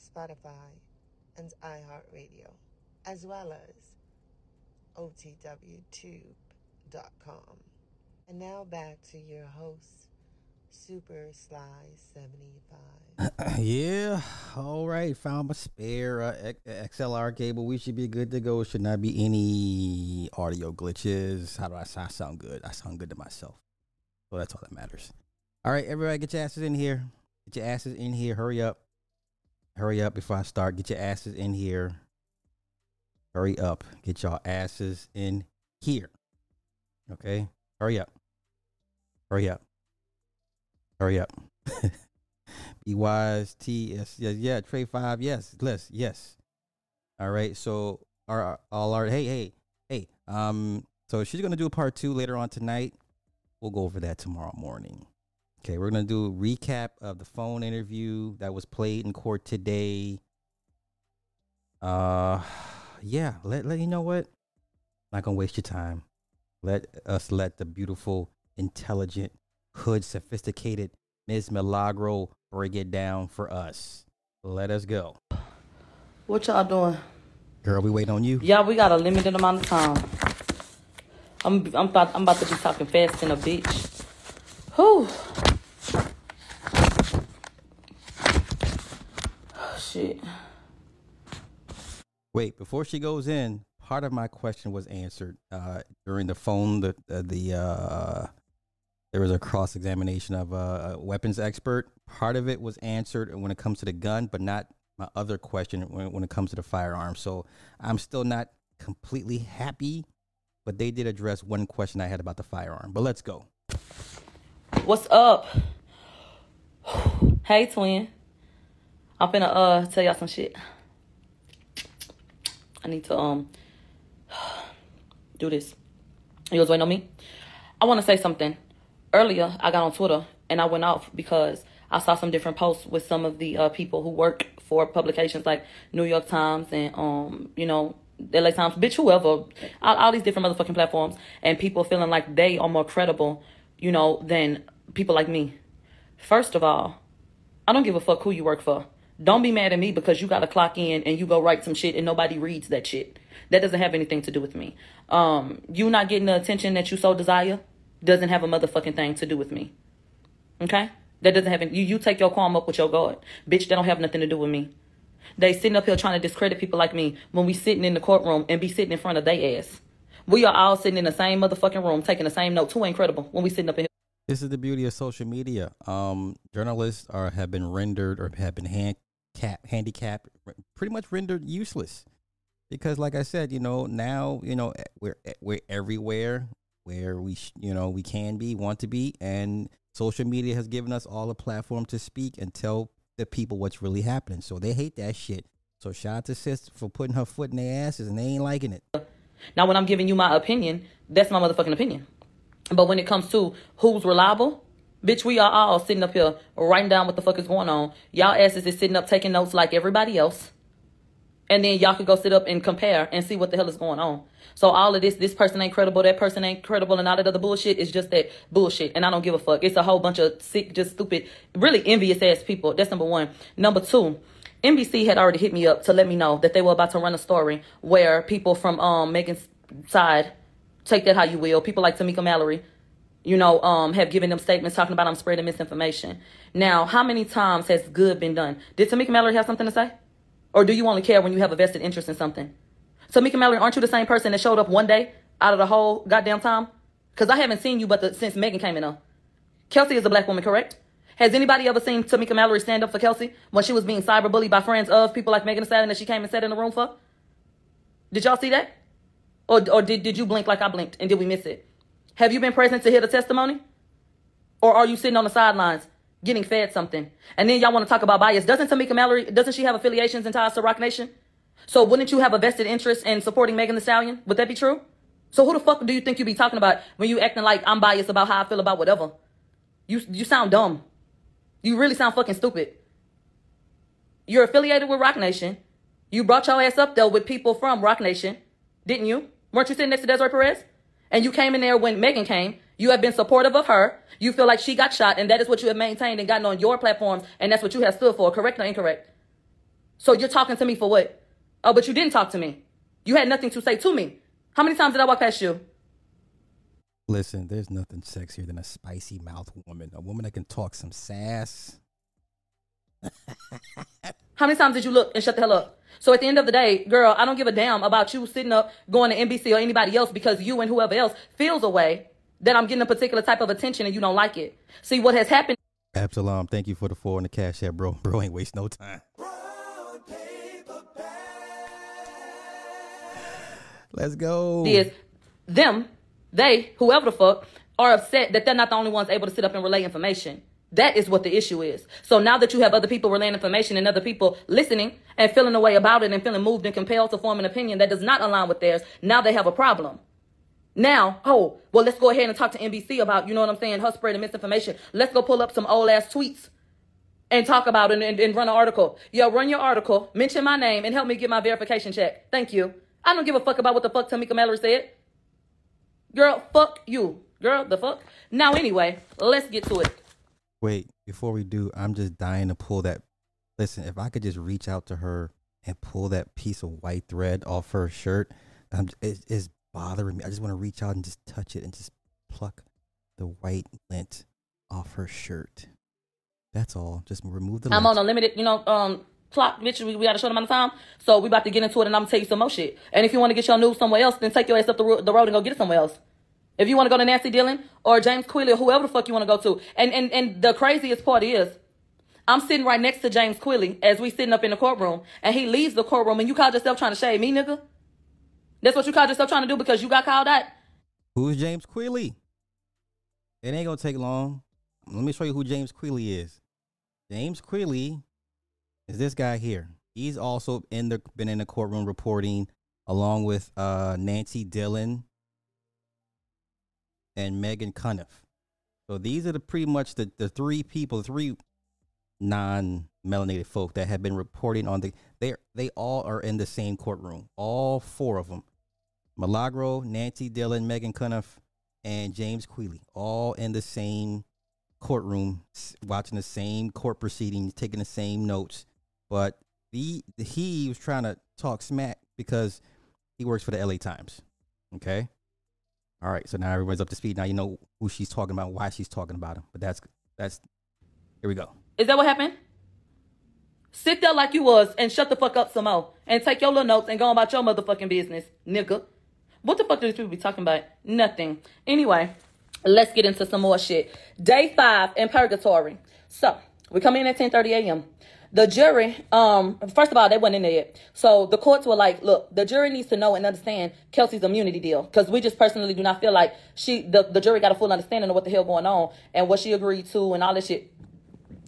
Spotify, and iHeartRadio, as well as OTWTube.com. And now back to your host, Super Sly 75. yeah, all right. Found my spare uh, XLR cable. We should be good to go. Should not be any audio glitches. How do I sound? I sound good. I sound good to myself. So that's all that matters. All right, everybody, get your asses in here. Get your asses in here. Hurry up. Hurry up before I start. Get your asses in here. Hurry up. Get your asses in here. Okay? Hurry up. Hurry up. Hurry up. Be wise. T S yeah, yeah, Trey five, yes, list, yes. All right, so our all our hey, hey, hey. Um, so she's gonna do a part two later on tonight. We'll go over that tomorrow morning. Okay, we're gonna do a recap of the phone interview that was played in court today. Uh, yeah. Let let you know what. Not gonna waste your time. Let us let the beautiful, intelligent, hood, sophisticated Ms. Milagro break it down for us. Let us go. What y'all doing? Girl, we waiting on you. Yeah, we got a limited amount of time. I'm I'm about I'm about to be talking fast in a bitch. Whew. Shit. Wait, before she goes in, part of my question was answered uh, during the phone. The the uh, there was a cross examination of a, a weapons expert. Part of it was answered when it comes to the gun, but not my other question when, when it comes to the firearm. So I'm still not completely happy, but they did address one question I had about the firearm. But let's go. What's up? Hey, twin. I'm finna uh tell y'all some shit. I need to um do this. You was waiting on me? I want to say something. Earlier, I got on Twitter and I went off because I saw some different posts with some of the uh, people who work for publications like New York Times and um you know LA Times, bitch, whoever, all, all these different motherfucking platforms, and people feeling like they are more credible, you know, than people like me. First of all, I don't give a fuck who you work for. Don't be mad at me because you got to clock in and you go write some shit and nobody reads that shit. That doesn't have anything to do with me. Um, you not getting the attention that you so desire doesn't have a motherfucking thing to do with me. Okay? That doesn't have any, you. You take your qualm up with your God, bitch. That don't have nothing to do with me. They sitting up here trying to discredit people like me when we sitting in the courtroom and be sitting in front of their ass. We are all sitting in the same motherfucking room taking the same notes. Who incredible when we sitting up in here. This is the beauty of social media. Um, journalists are have been rendered or have been hand cap handicap pretty much rendered useless. Because like i said you know now you know we're we're everywhere where we you know we can be want to be and social media has given us all a platform to speak and tell the people what's really happening. So they hate that shit. So shout out to sis for putting her foot in their asses and they ain't liking it. Now when i'm giving you my opinion that's my motherfucking opinion but when it comes to who's reliable Bitch, we are all sitting up here writing down what the fuck is going on. Y'all asses is sitting up taking notes like everybody else. And then y'all could go sit up and compare and see what the hell is going on. So all of this, this person ain't credible, that person ain't credible, and all that other bullshit is just that bullshit. And I don't give a fuck. It's a whole bunch of sick, just stupid, really envious ass people. That's number one. Number two, NBC had already hit me up to let me know that they were about to run a story where people from um Megan's side, take that how you will, people like Tamika Mallory, you know, um, have given them statements talking about I'm spreading misinformation. Now, how many times has good been done? Did Tamika Mallory have something to say? Or do you only care when you have a vested interest in something? Tamika Mallory, aren't you the same person that showed up one day out of the whole goddamn time? Because I haven't seen you but the, since Megan came in. Though. Kelsey is a black woman, correct? Has anybody ever seen Tamika Mallory stand up for Kelsey when she was being cyberbullied by friends of people like Megan Thee Stallion that she came and sat in the room for? Did y'all see that? Or, or did, did you blink like I blinked and did we miss it? Have you been present to hear the testimony? Or are you sitting on the sidelines getting fed something. And then y'all want to talk about bias. Doesn't Tamika Mallory, doesn't she have affiliations and ties to Roc Nation? So wouldn't you have a vested interest in supporting Megan Thee Stallion? Would that be true? So who the fuck do you think you be talking about when you acting like I'm biased about how I feel about whatever? You you sound dumb. You really sound fucking stupid. You're affiliated with Roc Nation. You brought your ass up though with people from Roc Nation, didn't you? Weren't you sitting next to Desiree Perez? And you came in there when Megan came. You have been supportive of her. You feel like she got shot, and that is what you have maintained and gotten on your platforms, and that's what you have stood for, correct or incorrect? So you're talking to me for what? Oh, but you didn't talk to me. You had nothing to say to me. How many times did I walk past you? Listen, there's nothing sexier than a spicy mouth woman, a woman that can talk some sass. How many times did you look and shut the hell up? So at the end of the day, girl, I don't give a damn about you sitting up going to NBC or anybody else because you and whoever else feels a way that I'm getting a particular type of attention and you don't like it. See what has happened. Absalom, thank you for the four and the cash app, bro. Bro ain't waste no time. Let's go. Is them, they, whoever the fuck, are upset that they're not the only ones able to sit up and relay information. That is what the issue is. So now that you have other people relaying information and other people listening and feeling a way about it and feeling moved and compelled to form an opinion that does not align with theirs, now they have a problem. Now, oh, well, let's go ahead and talk to NBC about, you know what I'm saying, her spreading misinformation. Let's go pull up some old ass tweets and talk about it and, and run an article. Yo, run your article, mention my name, and help me get my verification check. Thank you. I don't give a fuck about what the fuck Tamika Mallory said. Girl, fuck you. Girl, the fuck? Now, anyway, let's get to it. Wait, before we do, I'm just dying to pull that. Listen, if I could just reach out to her and pull that piece of white thread off her shirt, I'm, it, it's bothering me. I just want to reach out and just touch it and just pluck the white lint off her shirt. That's all. Just remove the. I'm on a limited, you know, um, clock, bitch. We, we got a short amount of time, so we about to get into it, and I'm gonna tell you some more shit. And if you want to get your news somewhere else, then take your ass up the, ro- the road and go get it somewhere else. If you want to go to Nancy Dillon or James Queally or whoever the fuck you want to go to, and and and the craziest part is, I'm sitting right next to James Queally as we sitting up in the courtroom, and he leaves the courtroom, and you call yourself trying to shade me, nigga. That's what you call yourself trying to do because you got called out. Who's James Queally? It ain't gonna take long. Let me show you who James Queally is. James Queally is this guy here. He's also in the been in the courtroom reporting along with uh, Nancy Dillon and Meghann Cuniff. So these are the pretty much the, the three people, three non melanated folk that have been reporting on the they they all are in the same courtroom. All four of them. Milagro, Nancy Dillon, Meghann Cuniff, and James Queally, all in the same courtroom, watching the same court proceedings, taking the same notes. But he he was trying to talk smack because he works for the LA Times. Okay. All right. So now everyone's up to speed. Now you know who she's talking about, why she's talking about him. But that's that's here we go. Is that what happened? Sit there like you was and shut the fuck up some more. And take your little notes and go about your motherfucking business, nigga. What the fuck do these people be talking about? Nothing. Anyway, let's get into some more shit. Day five in purgatory. So we come in at 10 30 a.m. The jury, um, first of all, they went in there yet. So the courts were like, look, the jury needs to know and understand Kelsey's immunity deal. Because we just personally do not feel like she the, the jury got a full understanding of what the hell going on and what she agreed to and all this shit.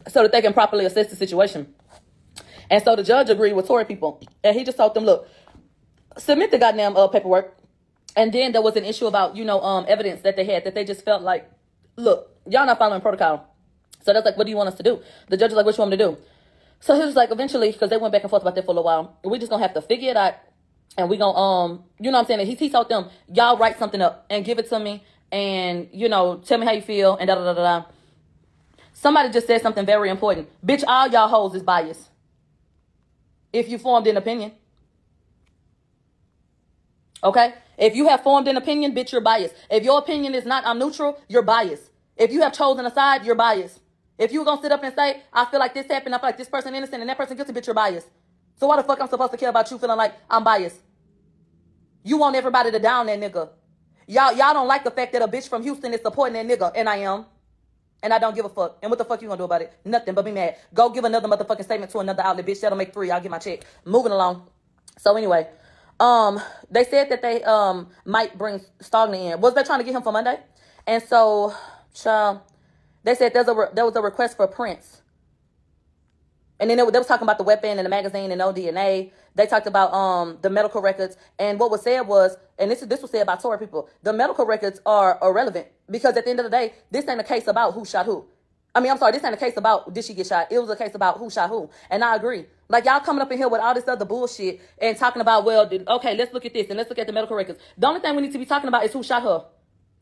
So that they can properly assess the situation. And so the judge agreed with Tory people. And he just told them, look, submit the goddamn uh, paperwork. And then there was an issue about, you know, um, evidence that they had that they just felt like, look, y'all not following protocol. So that's like, what do you want us to do? The judge is like, what you want me to do? So he was like, eventually, because they went back and forth about that for a while, we just gonna have to figure it out. And we gonna, um, you know what I'm saying? He, he told them, y'all write something up and give it to me. And, you know, tell me how you feel and da da da da. Somebody just said something very important. Bitch, all y'all hoes is biased. If you formed an opinion. Okay? If you have formed an opinion, bitch, you're biased. If your opinion is not, I'm neutral, you're biased. If you have chosen a side, you're biased. If you were gonna sit up and say, I feel like this happened, I feel like this person innocent and that person guilty, bitch, you're biased. So why the fuck I'm supposed to care about you feeling like I'm biased? You want everybody to down that nigga. Y'all, y'all don't like the fact that a bitch from Houston is supporting that nigga, and I am. And I don't give a fuck. And what the fuck you gonna do about it? Nothing but be mad. Go give another motherfucking statement to another outlet, bitch. That'll make three. I'll get my check. Moving along. So anyway, um, they said that they um might bring Stogner in. Was they trying to get him for Monday? And so, child, They said there's a re- there was a request for prints. And then they, they was talking about the weapon and the magazine and no DNA. They talked about um the medical records. And what was said was, and this is this was said by Tory people, the medical records are irrelevant because at the end of the day, this ain't a case about who shot who. I mean, I'm sorry, this ain't a case about did she get shot. It was a case about who shot who. And I agree. Like y'all coming up in here with all this other bullshit and talking about, well, okay, let's look at this and let's look at the medical records. The only thing we need to be talking about is who shot her.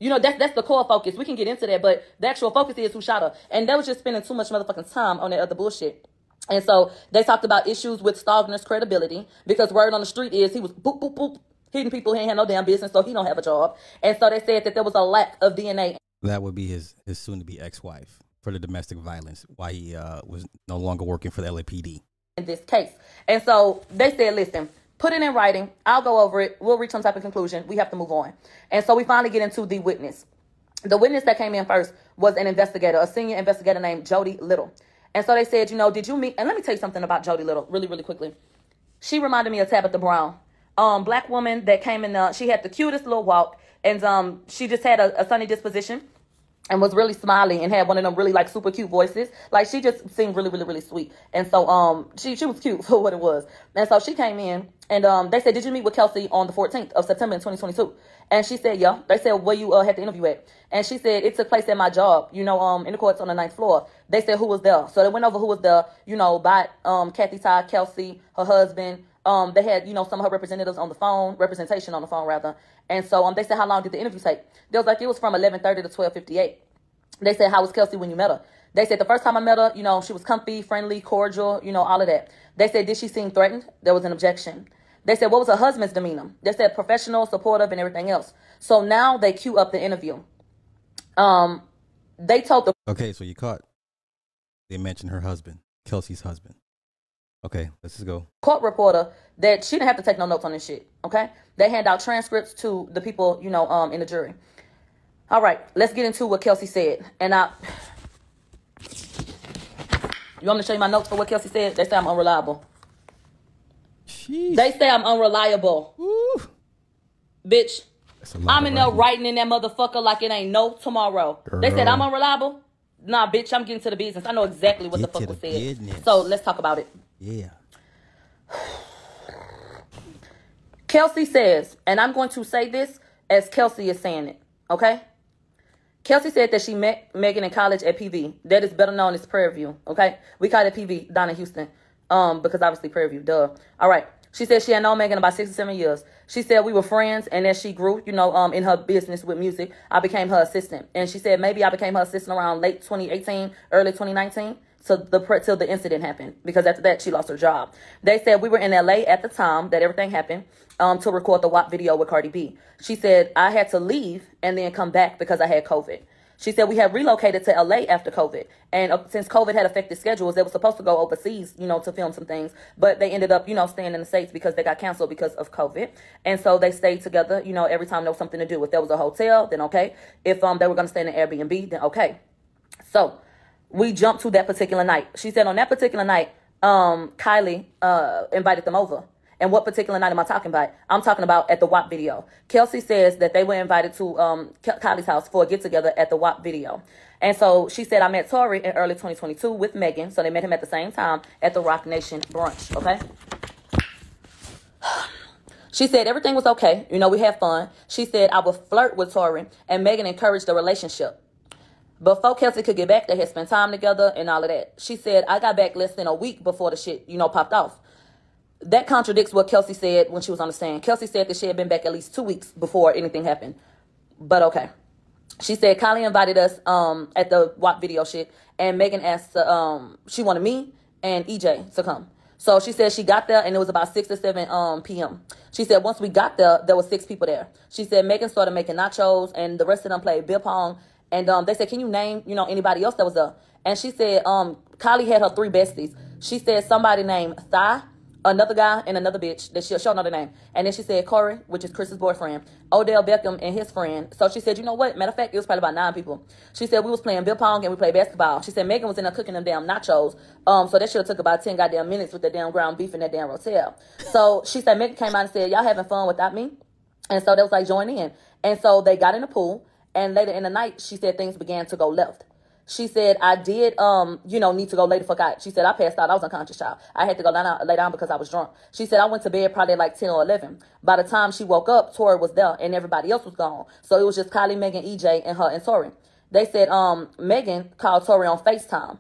You know, that's that's the core focus. We can get into that, but the actual focus is who shot her. And that was just spending too much motherfucking time on that other bullshit. And so they talked about issues with Stogner's credibility because word on the street is he was boop boop boop hitting people he ain't had no damn business, so he don't have a job. And so they said that there was a lack of DNA That would be his his soon to be ex wife for the domestic violence. Why he uh, was no longer working for the LAPD. in this case. And so they said, listen, put it in writing. I'll go over it. We'll reach some type of conclusion. We have to move on. And so we finally get into the witness. The witness that came in first was an investigator, a senior investigator named Jody Little. And so they said, you know, did you meet? And let me tell you something about Jody Little, really, really quickly. She reminded me of Tabitha Brown, um, black woman that came in. Uh, she had the cutest little walk, and um, she just had a, a sunny disposition and was really smiley and had one of them really like super cute voices. Like she just seemed really, really, really sweet. And so um she she was cute for what it was. And so she came in and um they said, Did you meet with Kelsey on the 14th of September in 2022? And she said, Yeah. They said, Where you uh, had the interview at? And she said, It took place at my job, you know, um in the courts on the ninth floor. They said who was there. So they went over who was there, you know, by um Kathy Todd, Kelsey, her husband. Um, they had, you know, some of her representatives on the phone, representation on the phone rather. And so um they said, How long did the interview take? They was like, it was from eleven thirty to twelve fifty eight. They said, How was Kelsey when you met her? They said the first time I met her, you know, she was comfy, friendly, cordial, you know, all of that. They said, Did she seem threatened? There was an objection. They said, What was her husband's demeanor? They said professional, supportive, and everything else. So now they cue up the interview. Um, they told the Okay, so you caught. They mentioned her husband, Kelsey's husband. Okay, let's just go. court reporter that she didn't have to take no notes on this shit. Okay, they hand out transcripts to the people, you know, um, in the jury. All right, let's get into what Kelsey said. And I, you want me to show you my notes for what Kelsey said? They say I'm unreliable. Jeez. They say I'm unreliable, Woo. bitch. That's a lot I'm in there writing. in that motherfucker like it ain't no tomorrow. They said I'm unreliable. Nah, bitch, I'm getting to the business. I know exactly what Get the fuck was said. business. So let's talk about it. Yeah. Kelsey says, and I'm going to say this as Kelsey is saying it, okay? Kelsey said that she met Megan in college at PV. That is better known as Prairie View, okay? We call it PV down in Houston, um, because obviously Prairie View, duh. All right. She said she had known Megan about six or seven years. She said we were friends, and as she grew, you know, um, in her business with music, I became her assistant. And she said maybe I became her assistant around late 2018, early 2019 So the till the incident happened because after that she lost her job. They said we were in LA at the time that everything happened um, to record the WAP video with Cardi B. She said I had to leave and then come back because I had COVID. She said we had relocated to LA after COVID, and uh, since COVID had affected schedules, they were supposed to go overseas, you know, to film some things, but they ended up, you know, staying in the states because they got canceled because of COVID, and so they stayed together, you know, every time there was something to do. If there was a hotel, then okay. If um they were gonna stay in an Airbnb, then okay. So we jumped to that particular night. She said on that particular night, um, Kylie uh, invited them over. And what particular night am I talking about? I'm talking about at the WAP video. Kelsey says that they were invited to um, Kylie's house for a get together at the WAP video. And so she said, I met Tory in early 2022 with Megan. So they met him at the same time at the Roc Nation brunch. Okay. She said everything was okay. You know, we had fun. She said I would flirt with Tory, and Megan encouraged the relationship. Before Kelsey could get back, they had spent time together and all of that. She said I got back less than a week before the shit, you know, popped off. That contradicts what Kelsey said when she was on the stand. Kelsey said that she had been back at least two weeks before anything happened. But okay. She said Kylie invited us um at the WAP video shit, and Megan asked uh, um she wanted me and EJ to come. So she said she got there and it was about six or seven um p.m. She said once we got there, there were six people there. She said Megan started making nachos and the rest of them played beer pong. And um they said, Can you name, you know, anybody else that was there? And she said, um, Kylie had her three besties. She said somebody named Thigh, another guy, and another bitch that she'll show another name. And then she said Corey, which is Kris's boyfriend, Odell Beckham and his friend. So she said, you know what? Matter of fact, it was probably about nine people. She said we was playing bill pong and we played basketball. She said Megan was in there cooking them damn nachos. Um, so that should have took about ten goddamn minutes with the damn ground beef in that damn hotel. So she said Megan came out and said, Y'all having fun without me? And so they was like, join in. And so they got in the pool. And later in the night, she said things began to go left. She said, I did, um, you know, need to go lay the fuck out. She said, I passed out. I was unconscious, child. I had to go down, lay down because I was drunk. She said, I went to bed probably like 10 or 11. By the time she woke up, Tory was there and everybody else was gone. So it was just Kylie, Megan, EJ, and her and Tory. They said, um, Megan called Tory on FaceTime.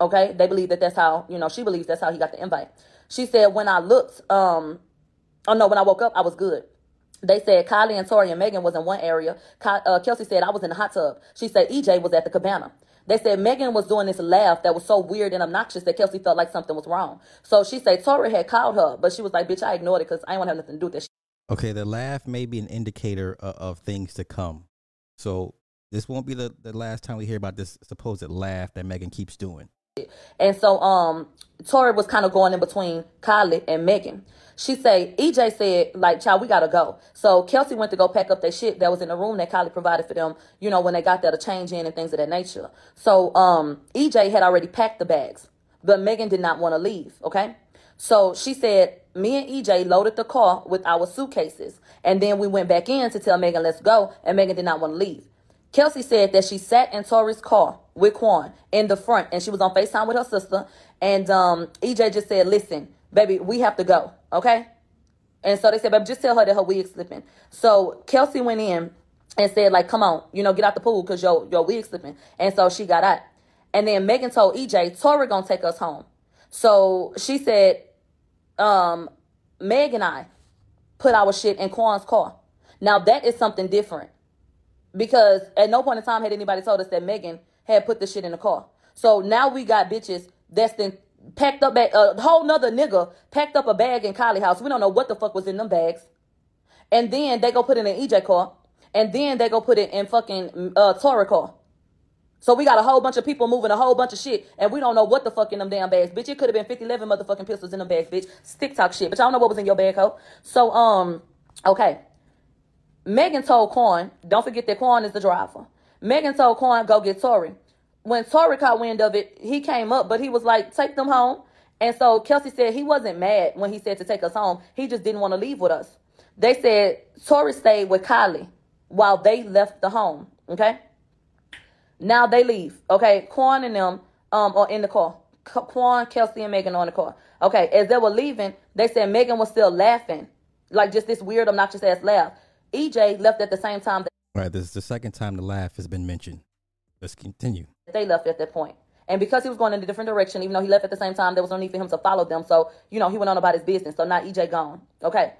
Okay. They believe that that's how, you know, she believes that's how he got the invite. She said, when I looked, um, oh no, when I woke up, I was good. They said Kylie and Tory and Megan was in one area. Uh, Kelsey said I was in the hot tub. She said EJ was at the cabana. They said Megan was doing this laugh that was so weird and obnoxious that Kelsey felt like something was wrong. So she said Tory had called her, but she was like, bitch, I ignored it because I didn't want to have nothing to do with this. Okay, the laugh may be an indicator of, of things to come. So this won't be the, the last time we hear about this supposed laugh that Megan keeps doing. And so um Tory was kind of going in between Kylie and Megan. She say, EJ said, like, child, we gotta go. So Kelsey went to go pack up their shit that was in the room that Kylie provided for them, you know, when they got there to change in and things of that nature. So um EJ had already packed the bags, but Megan did not want to leave, okay? So she said, me and EJ loaded the car with our suitcases. And then we went back in to tell Megan, let's go. And Megan did not want to leave. Kelsey said that she sat in Tory's car with Quan in the front and she was on FaceTime with her sister. And um, EJ just said, listen, baby, we have to go. Okay. And so they said, baby, just tell her that her wig's slipping. So Kelsey went in and said, like, come on, you know, get out the pool because your, your wig's slipping. And so she got out. And then Megan told EJ, Tory gonna take us home. So she said, um, Meg and I put our shit in Quan's car. Now that is something different because at no point in time had anybody told us that Megan had put the shit in the car. So now we got bitches that's then packed up a whole nother nigga packed up a bag in Kylie house. We don't know what the fuck was in them bags. And then they go put it in EJ car. And then they go put it in fucking uh Tory car. So we got a whole bunch of people moving a whole bunch of shit, and we don't know what the fuck in them damn bags, bitch. It could have been 50, 11 motherfucking pistols in them bags, bitch. Stick shit, but y'all know what was in your bag, ho. So, um, okay. Megan told Quan, don't forget that Quan is the driver. Megan told Quan, go get Tory. When Tory caught wind of it, he came up, but he was like, take them home. And so Kelsey said he wasn't mad when he said to take us home. He just didn't want to leave with us. They said Tory stayed with Kylie while they left the home. Okay. Now they leave. Okay. Quan and them um are in the car. Quan, Kelsey, and Megan are in the car. Okay. As they were leaving, they said Megan was still laughing. Like just this weird, obnoxious ass laugh. EJ left at the same time. Right, this is the second time the laugh has been mentioned. Let's continue. They left at that point. And because he was going in a different direction, even though he left at the same time, there was no need for him to follow them. So, you know, he went on about his business. So now EJ gone. Okay.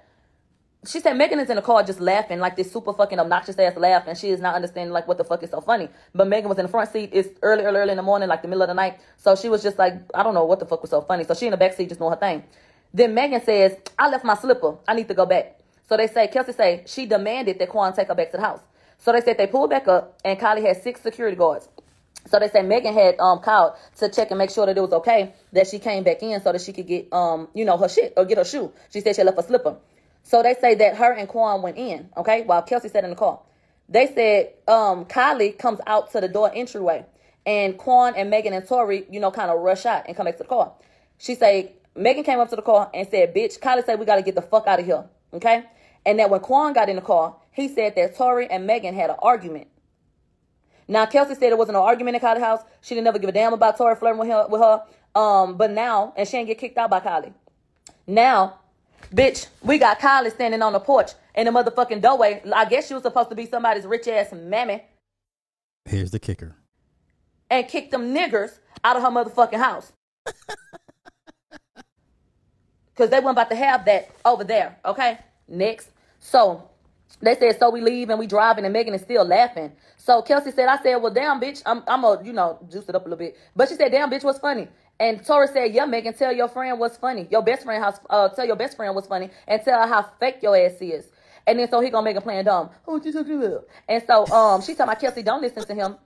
She said Megan is in the car just laughing, like this super fucking obnoxious ass laugh, and she is not understanding like what the fuck is so funny. But Megan was in the front seat. It's early, early, early in the morning, like the middle of the night. So she was just like, I don't know what the fuck was so funny. So she in the back seat just doing her thing. Then Megan says, I left my slipper. I need to go back. So they say, Kelsey say, she demanded that Quan take her back to the house. So they said they pulled back up and Kylie had six security guards. So they said Megan had um called to check and make sure that it was okay that she came back in so that she could get um you know her shit or get her shoe. She said she left a slipper. So they say that her and Quan went in, okay, while Kelsey sat in the car. They said um Kylie comes out to the door entryway and Quan and Megan and Tory, you know, kind of rush out and come back to the car. She said Megan came up to the car and said, bitch, Kylie said we gotta get the fuck out of here. Okay? And that when Quan got in the car, he said that Tory and Megan had an argument. Now Kelsey said it wasn't an argument in Kylie house. She didn't ever give a damn about Tory flirting with her with her. Um, but now, and she didn't get kicked out by Kylie. Now, bitch, we got Kylie standing on the porch in the motherfucking doorway. I guess she was supposed to be somebody's rich ass mammy. Here's the kicker. And kicked them niggers out of her motherfucking house. Cause they weren't about to have that over there. Okay. Next. So they said, so we leave and we driving and Megan is still laughing. So Kelsey said, I said, well, damn, bitch, I'm, I'm a, you know, juice it up a little bit. But she said, damn, bitch, what's funny? And Tory said, yeah, Megan, tell your friend what's funny. Your best friend, how, uh, tell your best friend what's funny and tell her how fake your ass is. And then so he gonna make a plan dumb. Oh, you talking about? And so um, she told my Kelsey, don't listen to him.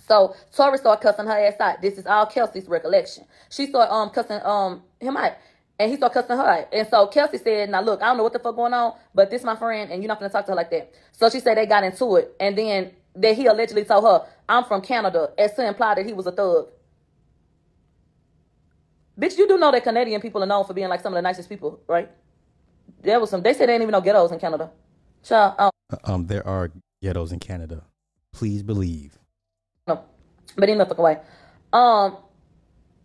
So Tory started cussing her ass out. This is all Kelsey's recollection. She started um cussing um him out. And he started cussing her out. And so Kelsey said, now look, I don't know what the fuck going on, but this my friend and you're not going to talk to her like that. So she said they got into it. And then that he allegedly told her, I'm from Canada, as to imply that he was a thug. Bitch, you do know that Canadian people are known for being like some of the nicest people, right? There was some, they said they didn't even know ghettos in Canada. Child, um, um, there are ghettos in Canada. Please believe. No. But in the way. Um,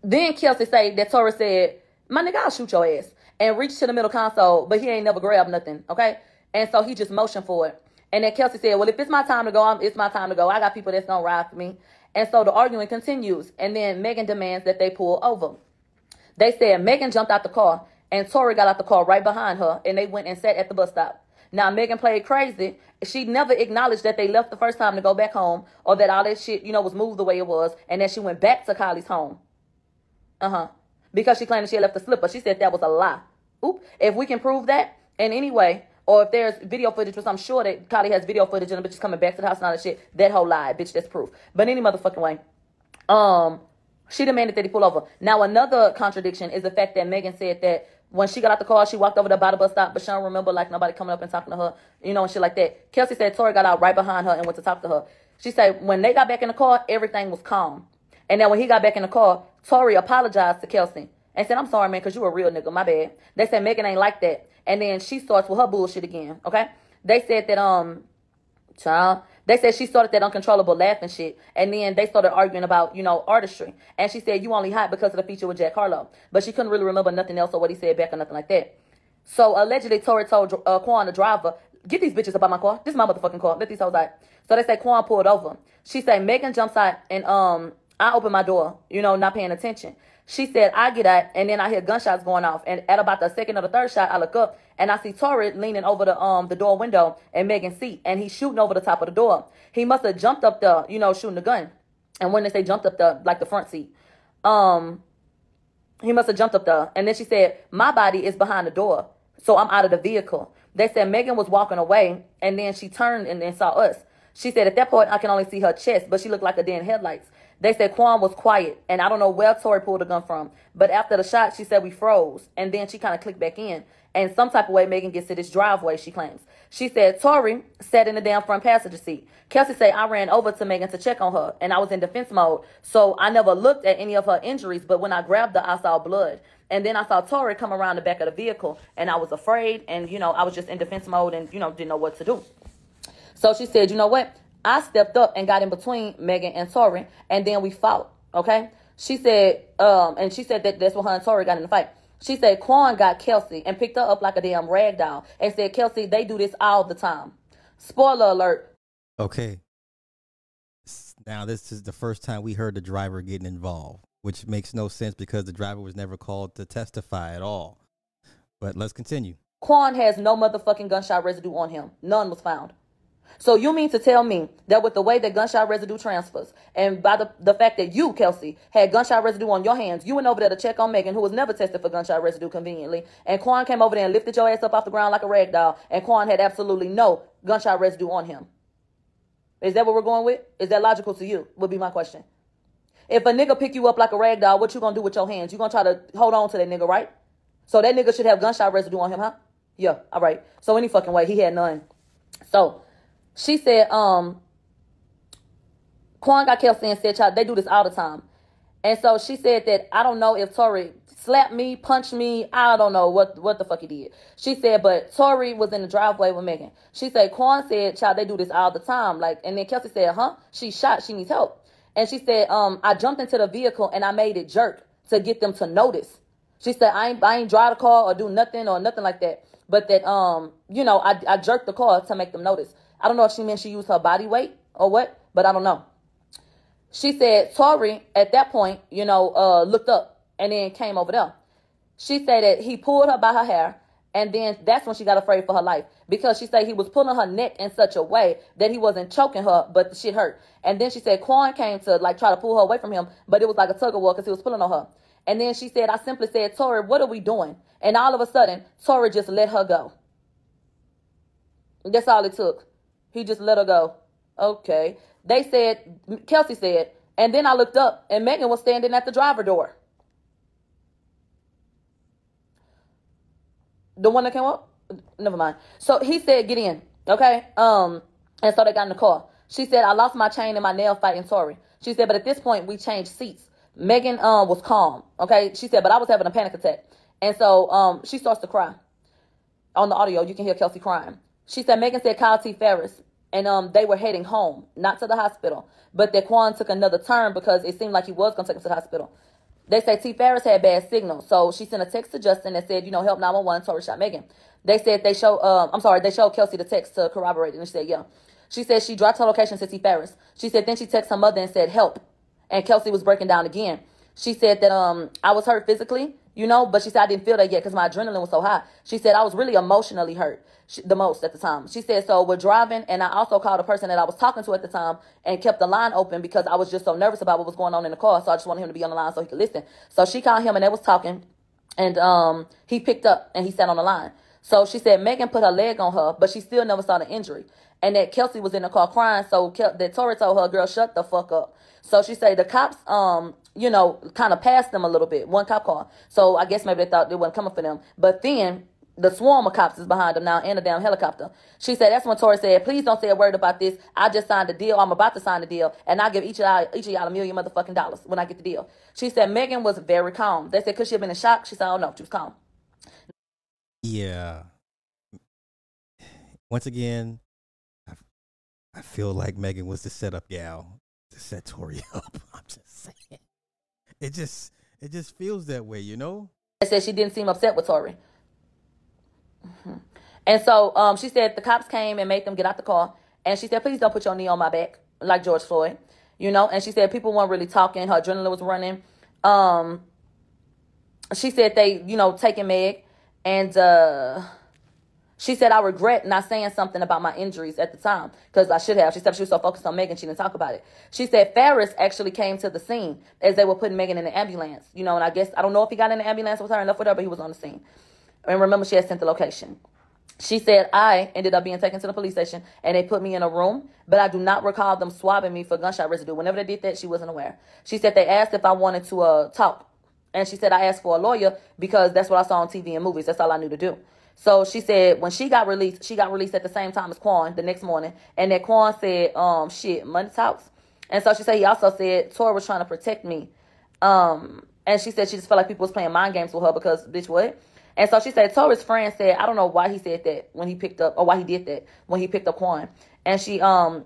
then Kelsey said that Tory said, "My nigga, I'll shoot your ass," and reach to the middle console, but he ain't never grabbed nothing. Okay, and so he just motioned for it. And then Kelsey said, "Well, if it's my time to go, I'm, it's my time to go. I got people that's gonna ride for me." And so the arguing continues, and then Megan demands that they pull over. They said Megan jumped out the car, and Tory got out the car right behind her, and they went and sat at the bus stop. Now Megan played crazy. She never acknowledged that they left the first time to go back home, or that all that shit, you know, was moved the way it was, and that she went back to Kylie's home. Uh huh. Because she claimed she had left the slipper. She said that was a lie. Oop. If we can prove that in any way, or if there's video footage, which I'm sure that Kylie has video footage and the bitch is coming back to the house and all that shit, that whole lie, bitch, that's proof. But any motherfucking way. Um, she demanded that he pull over. Now, another contradiction is the fact that Megan said that when she got out the car, she walked over to the bus stop, but she don't remember like nobody coming up and talking to her, you know, and shit like that. Kelsey said Tory got out right behind her and went to talk to her. She said when they got back in the car, everything was calm. And then when he got back in the car, Tory apologized to Kelsey and said, I'm sorry, man, because you a real nigga. My bad. They said Megan ain't like that. And then she starts with her bullshit again. Okay. They said that, um, child, they said she started that uncontrollable laughing shit. And then they started arguing about, you know, artistry. And she said, you only hot because of the feature with Jack Harlow. But she couldn't really remember nothing else or what he said back or nothing like that. So allegedly, Tory told uh, Quan, the driver, get these bitches about my car. This is my motherfucking car. Let these hoes out. So they say Quan pulled over. She said Megan jumps out and um I open my door, you know, not paying attention. She said, I get out, and then I hear gunshots going off. And at about the second or the third shot, I look up and I see Torrid leaning over the um the door window and Megan's seat, and he's shooting over the top of the door. He must have jumped up the, you know, shooting the gun. And when they say jumped up the like the front seat, um, he must have jumped up the. And then she said, my body is behind the door, so I'm out of the vehicle. They said Megan was walking away, and then she turned and then saw us. She said at that point I can only see her chest, but she looked like a dead headlights. They said Quan was quiet, and I don't know where Tory pulled the gun from. But after the shot, she said we froze, and then she kind of clicked back in. And some type of way, Megan gets to this driveway, she claims. She said Tory sat in the damn front passenger seat. Kelsey said I ran over to Megan to check on her, and I was in defense mode, so I never looked at any of her injuries. But when I grabbed her, I saw blood. And then I saw Tory come around the back of the vehicle, and I was afraid, and you know I was just in defense mode, and you know didn't know what to do. So she said, you know what? I stepped up and got in between Megan and Tory, and then we fought. Okay. She said, um, and she said that that's when her and Tory got in the fight. She said Quan got Kelsey and picked her up like a damn rag doll and said, Kelsey, they do this all the time. Spoiler alert. Okay. Now this is the first time we heard the driver getting involved, which makes no sense because the driver was never called to testify at all. But let's continue. Quan has no motherfucking gunshot residue on him. None was found. So you mean to tell me that with the way that gunshot residue transfers, and by the, the fact that you, Kelsey, had gunshot residue on your hands, you went over there to check on Megan, who was never tested for gunshot residue conveniently, and Quan came over there and lifted your ass up off the ground like a rag doll, and Quan had absolutely no gunshot residue on him. Is that what we're going with? Is that logical to you? Would be my question. If a nigga pick you up like a rag doll, what you gonna do with your hands? You gonna try to hold on to that nigga, right? So that nigga should have gunshot residue on him, huh? Yeah, all right. So any fucking way, he had none. So she said, um, Quan got Kelsey and said, child, they do this all the time. And so she said that I don't know if Tory slapped me, punched me. I don't know what what the fuck he did. She said, but Tory was in the driveway with Megan. She said, Quan said, child, they do this all the time. Like, and then Kelsey said, huh? She shot. She needs help. And she said, um, I jumped into the vehicle and I made it jerk to get them to notice. She said, I ain't, I ain't drive the car or do nothing or nothing like that. But that, um, you know, I, I jerked the car to make them notice. I don't know if she meant she used her body weight or what, but I don't know. She said Tory at that point, you know, uh, looked up and then came over there. She said that he pulled her by her hair, and then that's when she got afraid for her life because she said he was pulling her neck in such a way that he wasn't choking her, but the shit hurt. And then she said Quan came to like try to pull her away from him, but it was like a tug of war because he was pulling on her. And then she said, I simply said, Tory, what are we doing? And all of a sudden, Tory just let her go. That's all it took. He just let her go. Okay. They said, Kelsey said, and then I looked up and Megan was standing at the driver door. The one that came up? Never mind. So he said, get in. Okay. Um, and so they got in the car. She said, I lost my chain and my nail fighting Sorry. She said, but at this point we changed seats. Megan um was calm. Okay. She said, but I was having a panic attack. And so um she starts to cry. On the audio, you can hear Kelsey crying. She said, Megan said Kyle T. Ferris. and um they were heading home, not to the hospital. But that Quan took another turn because it seemed like he was gonna take him to the hospital. They say T. Ferris had bad signal, so she sent a text to Justin that said, you know, help 911, Tory shot Megan. They said they show, uh, I'm sorry, they showed Kelsey the text to corroborate it, and she said, yeah. She said she dropped her location to T. Ferris. She said then she texted her mother and said, help. And Kelsey was breaking down again. She said that um I was hurt physically, you know, but she said I didn't feel that yet because my adrenaline was so high. She said I was really emotionally hurt the most at the time. She said so we're driving, and I also called a person that I was talking to at the time and kept the line open because I was just so nervous about what was going on in the car. So I just wanted him to be on the line so he could listen. So she called him and they was talking, and um he picked up and he sat on the line. So she said Megan put her leg on her, but she still never saw the injury. And that Kelsey was in the car crying, so Kel- that Tory told her, "Girl, shut the fuck up." So she said the cops, um, you know, kind of passed them a little bit. One cop car. So I guess maybe they thought they wasn't coming for them. But then the swarm of cops is behind them now and a damn helicopter. She said that's when Tory said, please don't say a word about this. I just signed a deal. I'm about to sign the deal. And I'll give each of y'all, each of y'all a million motherfucking dollars when I get the deal. She said Megan was very calm. They said, could she have been in shock? She said, oh no, she was calm. Yeah. Once again, I, I feel like Megan was the setup gal to set Tory up. I'm just saying. It just it just feels that way, you know? They said she didn't seem upset with Tory. Mm-hmm. And so um, she said the cops came and made them get out the car. And she said, please don't put your knee on my back like George Floyd, you know? And she said people weren't really talking. Her adrenaline was running. Um, she said they, you know, taking Meg. And uh, she said, I regret not saying something about my injuries at the time because I should have. She said she was so focused on Megan, she didn't talk about it. She said Ferris actually came to the scene as they were putting Megan in the ambulance, you know, and I guess, I don't know if he got in the ambulance with her and left with her, but he was on the scene. And remember, she had sent the location. She said I ended up being taken to the police station and they put me in a room, but I do not recall them swabbing me for gunshot residue. Whenever they did that, she wasn't aware. She said they asked if I wanted to uh, talk. And she said I asked for a lawyer because that's what I saw on TV and movies. That's all I knew to do. So she said when she got released, she got released at the same time as Quan the next morning. And that Quan said, um, shit, money talks. And so she said he also said Tory was trying to protect me. Um, and she said she just felt like people was playing mind games with her because bitch what? And so she said Tory's friend said, I don't know why he said that when he picked up or why he did that when he picked up Quan. And she um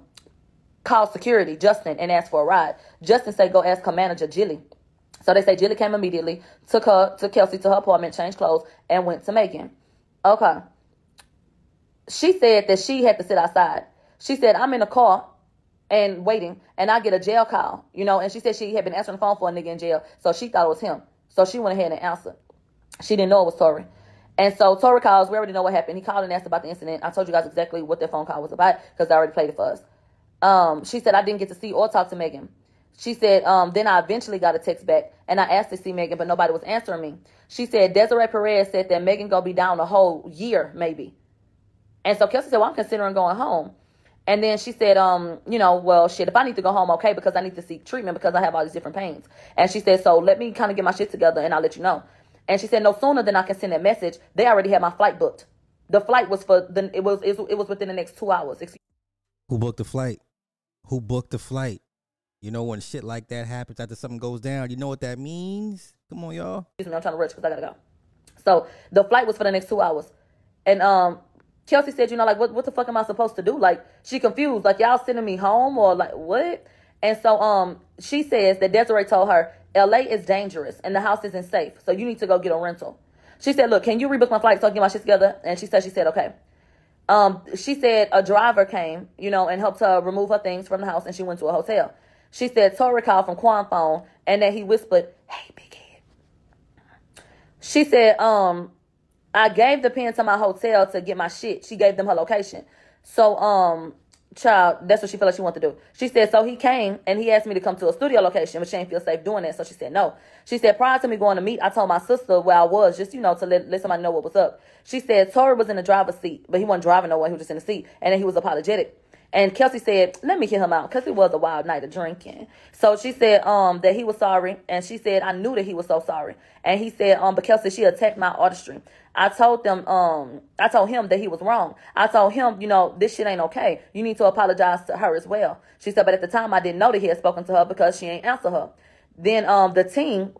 called security, Justin, and asked for a ride. Justin said go ask her manager, Jilly. So they say Jilly came immediately, took her took Kelsey to her apartment, changed clothes, and went to Megan. Okay. She said that she had to sit outside. She said, I'm in a car and waiting, and I get a jail call, you know, and she said she had been answering the phone for a nigga in jail, so she thought it was him. So she went ahead and answered. She didn't know it was Tory. And so Tory calls, we already know what happened. He called and asked about the incident. I told you guys exactly what that phone call was about because I already played it for us. Um, she said I didn't get to see or talk to Megan. She said, um, then I eventually got a text back and I asked to see Megan, but nobody was answering me. She said Desiree Perez said that Megan gonna be down a whole year, maybe. And so Kelsey said, Well, I'm considering going home. And then she said, um, you know, well, shit, if I need to go home, okay, because I need to seek treatment because I have all these different pains. And she said, so let me kind of get my shit together and I'll let you know. And she said, no sooner than I can send that message, they already had my flight booked. The flight was for the it was it was within the next two hours. Excuse Who booked the flight? Who booked the flight? You know when shit like that happens after something goes down, you know what that means? Come on, y'all. me, I'm trying to rush because I gotta go. So the flight was for the next two hours, and um, Kelsey said, you know, like what what the fuck am I supposed to do? Like she confused, like y'all sending me home or like what? And so um, she says that Desiree told her LA is dangerous and the house isn't safe, so you need to go get a rental. She said, look, can you rebook my flight so I can get my shit together? And she said, she said, okay. Um, she said a driver came, you know, and helped her remove her things from the house, and she went to a hotel. She said Tory called from Quan phone and then he whispered, Hey, big head. She said, um, I gave the pen to my hotel to get my shit. She gave them her location. So, um, child, that's what she felt like she wanted to do. She said, so he came and he asked me to come to a studio location, but she didn't feel safe doing that. So she said no. She said, prior to me going to meet, I told my sister where I was, just, you know, to let, let somebody know what was up. She said Tory was in the driver's seat, but he wasn't driving no nowhere. He was just in the seat. And then he was apologetic. And Kelsey said, let me hear him out because it was a wild night of drinking. So she said um, that he was sorry. And she said, I knew that he was so sorry. And he said, um, but Kelsey, she attacked my artistry. I told them, um, I told him that he was wrong. I told him, you know, this shit ain't okay. You need to apologize to her as well. She said, but at the time I didn't know that he had spoken to her because she ain't answer her. Then um, the team,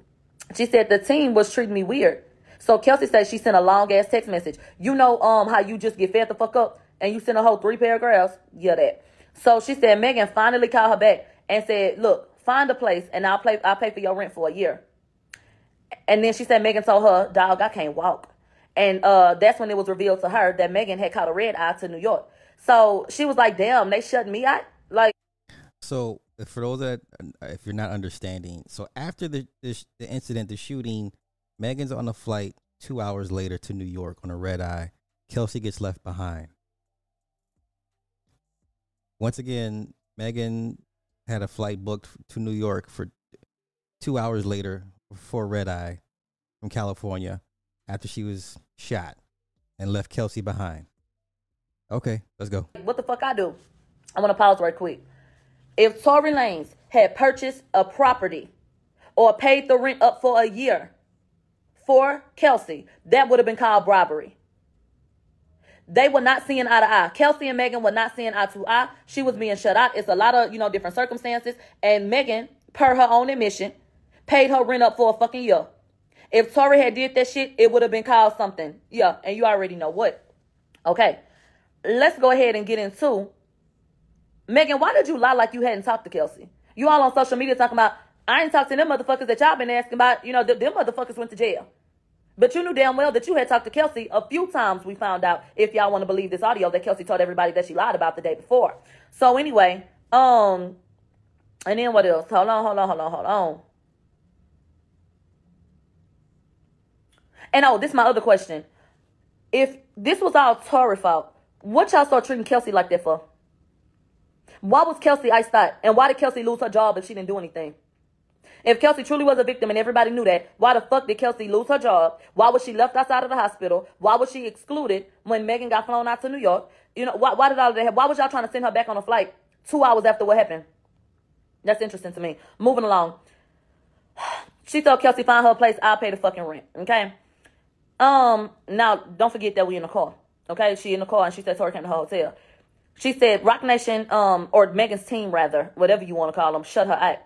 she said the team was treating me weird. So Kelsey said she sent a long ass text message. You know um how you just get fed the fuck up? And you send a whole three paragraphs, yeah, that. So she said Megan finally called her back and said, "Look, find a place, and I'll pay. I'll pay for your rent for a year." And then she said Megan told her, "Dog, I can't walk." And uh, that's when it was revealed to her that Megan had caught a red eye to New York. So she was like, "Damn, they shut me out." Like, So for those that, if you're not understanding, so after the the, the incident, the shooting, Megan's on a flight two hours later to New York on a red eye. Kelsey gets left behind. Once again, Megan had a flight booked to New York for two hours later for red eye from California after she was shot and left Kelsey behind. Okay, let's go. what the fuck I do? I want to pause right quick. If Tory Lanez had purchased a property or paid the rent up for a year for Kelsey, that would have been called robbery. They were not seeing eye to eye. Kelsey and Megan were not seeing eye to eye. She was being shut out. It's a lot of, you know, different circumstances. And Megan, per her own admission, paid her rent up for a fucking year. If Tory had did that shit, it would have been called something. Yeah, and you already know what. Okay. Let's go ahead and get into Megan, why did you lie like you hadn't talked to Kelsey? You all on social media talking about, I ain't talked to them motherfuckers that y'all been asking about, you know, th- them motherfuckers went to jail. But you knew damn well that you had talked to Kelsey a few times. We found out, if y'all want to believe this audio, that Kelsey told everybody that she lied about the day before. So anyway, um, and then what else? Hold on, hold on, hold on, hold on. And oh, this is my other question. If this was all Tory fault, what y'all start treating Kelsey like that for? Why was Kelsey iced out? And why did Kelsey lose her job if she didn't do anything? If Kelsey truly was a victim and everybody knew that, why the fuck did Kelsey lose her job? Why was she left outside of the hospital? Why was she excluded when Megan got flown out to New York? You know, why, why did all of that happen? Why was y'all trying to send her back on a flight two hours after what happened? That's interesting to me. Moving along. She told Kelsey, find her place, I'll pay the fucking rent. Okay? Um, now don't forget that we in the car. Okay? She in the car and she said Tory came to hotel. She said Roc Nation, um, or Megan's team rather, whatever you want to call them, shut her out.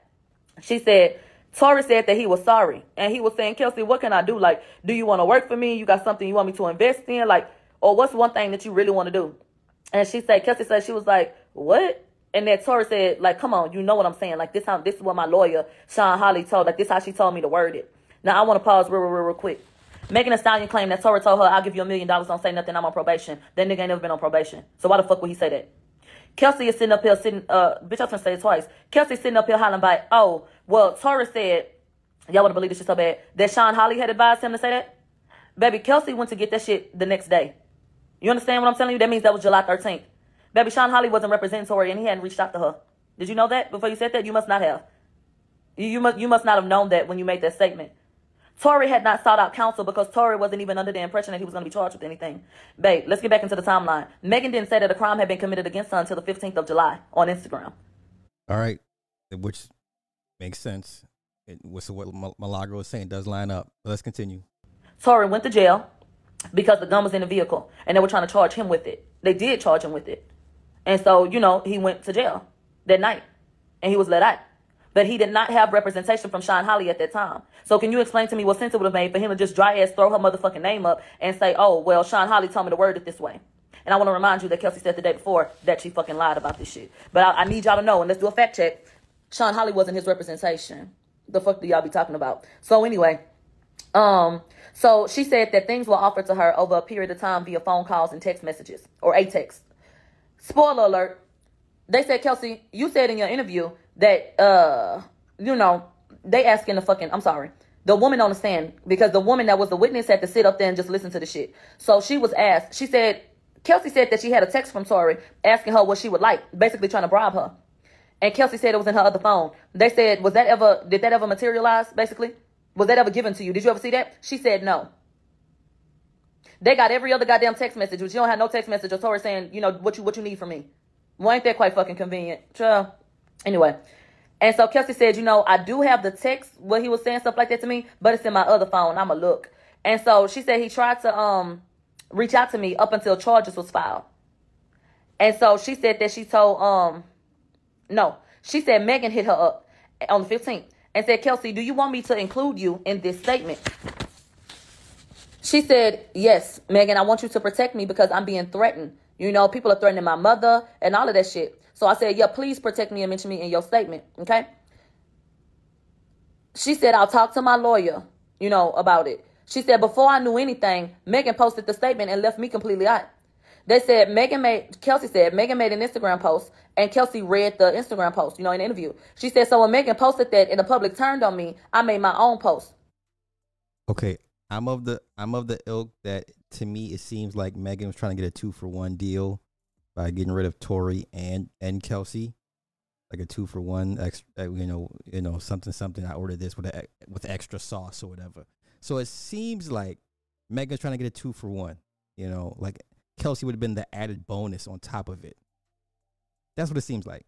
She said, Tory said that he was sorry. And he was saying, Kelsey, what can I do? Like, do you want to work for me? You got something you want me to invest in? Like, or what's one thing that you really want to do? And she said, Kelsey said, she was like, what? And then Tory said, like, come on, you know what I'm saying. Like, this how, this is what my lawyer, Shawn Holley, told. Like, this how she told me to word it. Now, I want to pause real, real, real, real quick. Megan Thee Stallion claimed that Tory told her, I'll give you a million dollars, don't say nothing, I'm on probation. That nigga ain't never been on probation. So why the fuck would he say that? Kelsey is sitting up here sitting, uh, bitch, I was gonna say it twice. Kelsey sitting up here hollering by, oh, well, Tory said, y'all wanna believe this shit so bad, that Shawn Holley had advised him to say that? Baby, Kelsey went to get that shit the next day. You understand what I'm telling you? That means that was July 13th. Baby, Shawn Holley wasn't representing Tory and he hadn't reached out to her. Did you know that before you said that? You must not have. You, you must you must not have known that when you made that statement. Tory had not sought out counsel because Tory wasn't even under the impression that he was going to be charged with anything. Babe, let's get back into the timeline. Megan didn't say that a crime had been committed against her until the 15th of July on Instagram. All right, which makes sense. It, what's what Milagro is saying does line up. Let's continue. Tory went to jail because the gun was in the vehicle and they were trying to charge him with it. They did charge him with it. And so, you know, he went to jail that night and he was let out. But he did not have representation from Shawn Holley at that time. So can you explain to me what sense it would have made for him to just dry ass throw her motherfucking name up and say, oh, well, Shawn Holley told me to word it this way. And I want to remind you that Kelsey said the day before that she fucking lied about this shit. But I, I need y'all to know, and let's do a fact check. Shawn Holley wasn't his representation. The fuck do y'all be talking about? So anyway, um, so she said that things were offered to her over a period of time via phone calls and text messages or a text. Spoiler alert. They said, Kelsey, you said in your interview that, uh, you know, they asking the fucking, I'm sorry, the woman on the stand, because the woman that was the witness had to sit up there and just listen to the shit. So she was asked, she said, Kelsey said that she had a text from Tory asking her what she would like, basically trying to bribe her. And Kelsey said it was in her other phone. They said, was that ever, did that ever materialize, basically? Was that ever given to you? Did you ever see that? She said no. They got every other goddamn text message, which you don't have no text message or Tory saying, you know, what you what you need from me. Well, ain't that quite fucking convenient? Sure. Anyway. And so Kelsey said, you know, I do have the text where he was saying stuff like that to me, but it's in my other phone. I'ma look. And so she said he tried to um reach out to me up until charges was filed. And so she said that she told um no, she said Megan hit her up on the 15th and said, Kelsey, do you want me to include you in this statement? She said, Yes, Megan, I want you to protect me because I'm being threatened. You know, people are threatening my mother and all of that shit. So I said, yeah, please protect me and mention me in your statement. Okay. She said, I'll talk to my lawyer, you know, about it. She said, before I knew anything, Megan posted the statement and left me completely out. They said Megan made Kelsey said Megan made an Instagram post and Kelsey read the Instagram post, you know, in the interview. She said, So when Megan posted that and the public turned on me, I made my own post. Okay. I'm of the I'm of the ilk that to me it seems like Megan was trying to get a two for one deal by getting rid of Tory and and Kelsey, like a two for one extra, uh, you know, you know something something. I ordered this with a, with extra sauce or whatever. So it seems like Megan's trying to get a two for one. You know, like Kelsey would have been the added bonus on top of it. That's what it seems like.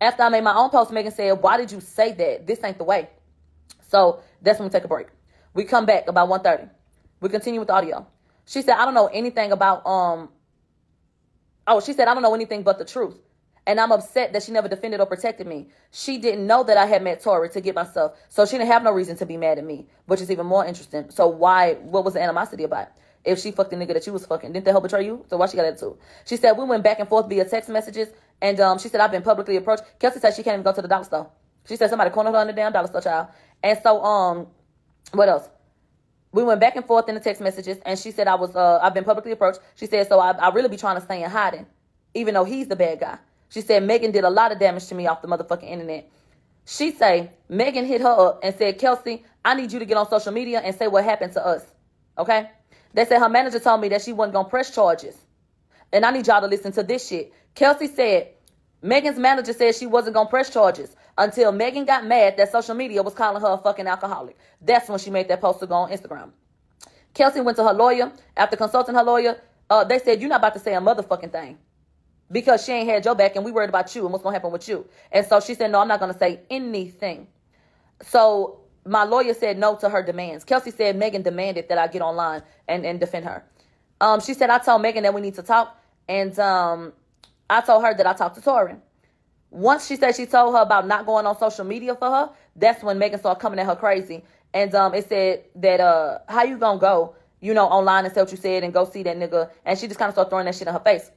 After I made my own post, Megan said, Why did you say that? This ain't the way. So that's when we take a break. We come back about 1.30. We continue with audio. She said, I don't know anything about um oh, she said, I don't know anything but the truth. And I'm upset that she never defended or protected me. She didn't know that I had met Tory to get myself. So she didn't have no reason to be mad at me, which is even more interesting. So why what was the animosity about? if she fucked the nigga that you was fucking. Didn't they help betray you? So why she got attitude? She said we went back and forth via text messages, and um, she said I've been publicly approached. Kelsey said she can't even go to the dollar store. She said somebody cornered her in the damn dollar store, child. And so um, what else? We went back and forth in the text messages, and she said I was uh I've been publicly approached. She said so I I really be trying to stay in hiding, even though he's the bad guy. She said Megan did a lot of damage to me off the motherfucking internet. She say Megan hit her up and said Kelsey, I need you to get on social media and say what happened to us. Okay. They said her manager told me that she wasn't gonna press charges. And I need y'all to listen to this shit. Kelsey said Megan's manager said she wasn't gonna press charges until Megan got mad that social media was calling her a fucking alcoholic. That's when she made that post to go on Instagram. Kelsey went to her lawyer. After consulting her lawyer, uh, they said, You're not about to say a motherfucking thing. Because she ain't had your back and we worried about you and what's gonna happen with you. And so she said, No, I'm not gonna say anything. So my lawyer said no to her demands. Kelsey said Megan demanded that I get online and, and defend her. Um, she said I told Megan that we need to talk, and um, I told her that I talked to Torin. Once she said she told her about not going on social media for her, that's when Megan started coming at her crazy. And um, it said that uh, how you gonna go, you know, online and say what you said and go see that nigga, and she just kind of started throwing that shit in her face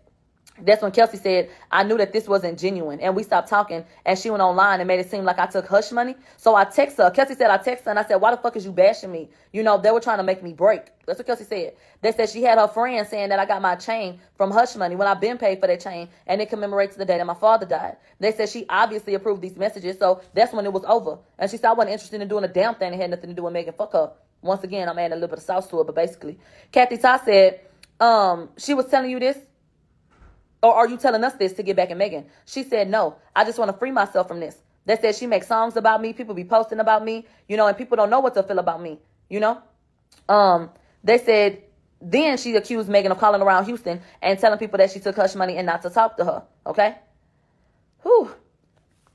that's when Kelsey said, I knew that this wasn't genuine. And we stopped talking. And she went online and made it seem like I took hush money. So I text her. Kelsey said, I text her and I said, Why the fuck is you bashing me? You know, they were trying to make me break. That's what Kelsey said. They said she had her friend saying that I got my chain from hush money when I've been paid for that chain. And it commemorates the day that my father died. They said she obviously approved these messages. So that's when it was over. And she said, I wasn't interested in doing a damn thing that had nothing to do with Megan. Fuck her. Once again, I'm adding a little bit of sauce to it. But basically, Kathy Ta said, um, she was telling you this or are you telling us this to get back at Megan? She said, no, I just want to free myself from this. They said she makes songs about me. People be posting about me, you know, and people don't know what to feel about me, you know? Um, they said, then she accused Megan of calling around Houston and telling people that she took hush money and not to talk to her. Okay? Whew.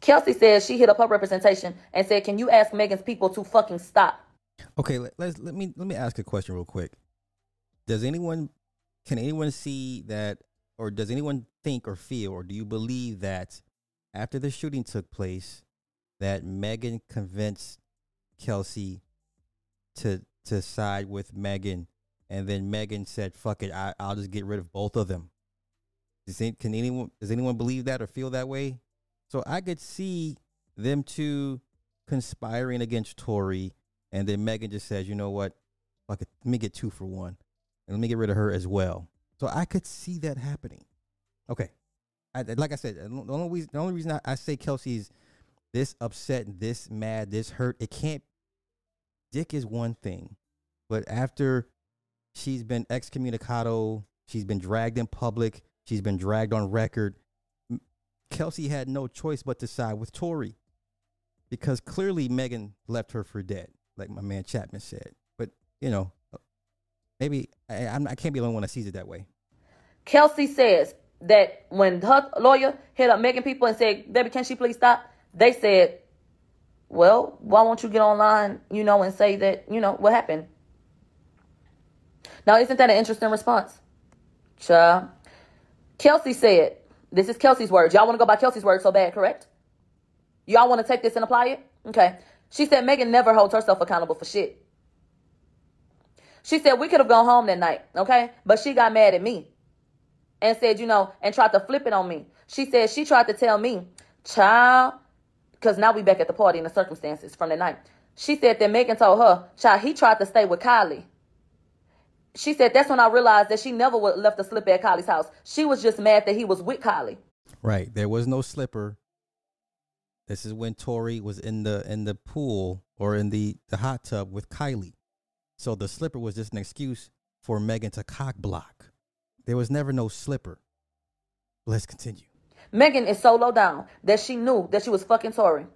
Kelsey says she hit up her representation and said, Can you ask Megan's people to fucking stop? Okay, let, let's let me let me ask a question real quick. Does anyone can anyone see that or does anyone think or feel, or do you believe that after the shooting took place, that Megan convinced Kelsey to to side with Megan, and then Megan said, "Fuck it, I, will just get rid of both of them." Does any, can anyone does anyone believe that or feel that way? So I could see them two conspiring against Tory, and then Megan just says, "You know what? Fuck it, let me get two for one, and let me get rid of her as well." So I could see that happening. Okay. I, like I said, the only reason, the only reason I, I say is this upset, this mad, this hurt, it can't. Dick is one thing, but after she's been excommunicado, she's been dragged in public, she's been dragged on record. Kelsey had no choice but to side with Tory because clearly Megan left her for dead, like my man Chapman said. But you know, maybe I, I'm, I can't be the only one that sees it that way. Kelsey says that when her lawyer hit up Megan people and said, "Baby, can she please stop?" They said, "Well, why won't you get online, you know, and say that you know what happened?" Now, isn't that an interesting response? Child. Kelsey said, "This is Kelsey's words. Y'all want to go by Kelsey's words so bad, correct? Y'all want to take this and apply it? Okay." She said Megan never holds herself accountable for shit. She said we could have gone home that night, okay? But she got mad at me. and said, you know, and tried to flip it on me. She said she tried to tell me, child, because now we back at the party in the circumstances from the night. She said that Megan told her, child, he tried to stay with Kylie. She said that's when I realized that she never would left a slipper at Kylie's house. She was just mad that he was with Kylie. Right. There was no slipper. This is when Tory was in the in the pool or in the, the hot tub with Kylie. So the slipper was just an excuse for Megan to cock block. There was never no slipper. Let's continue. Megan is so low down that she knew that she was fucking Tory.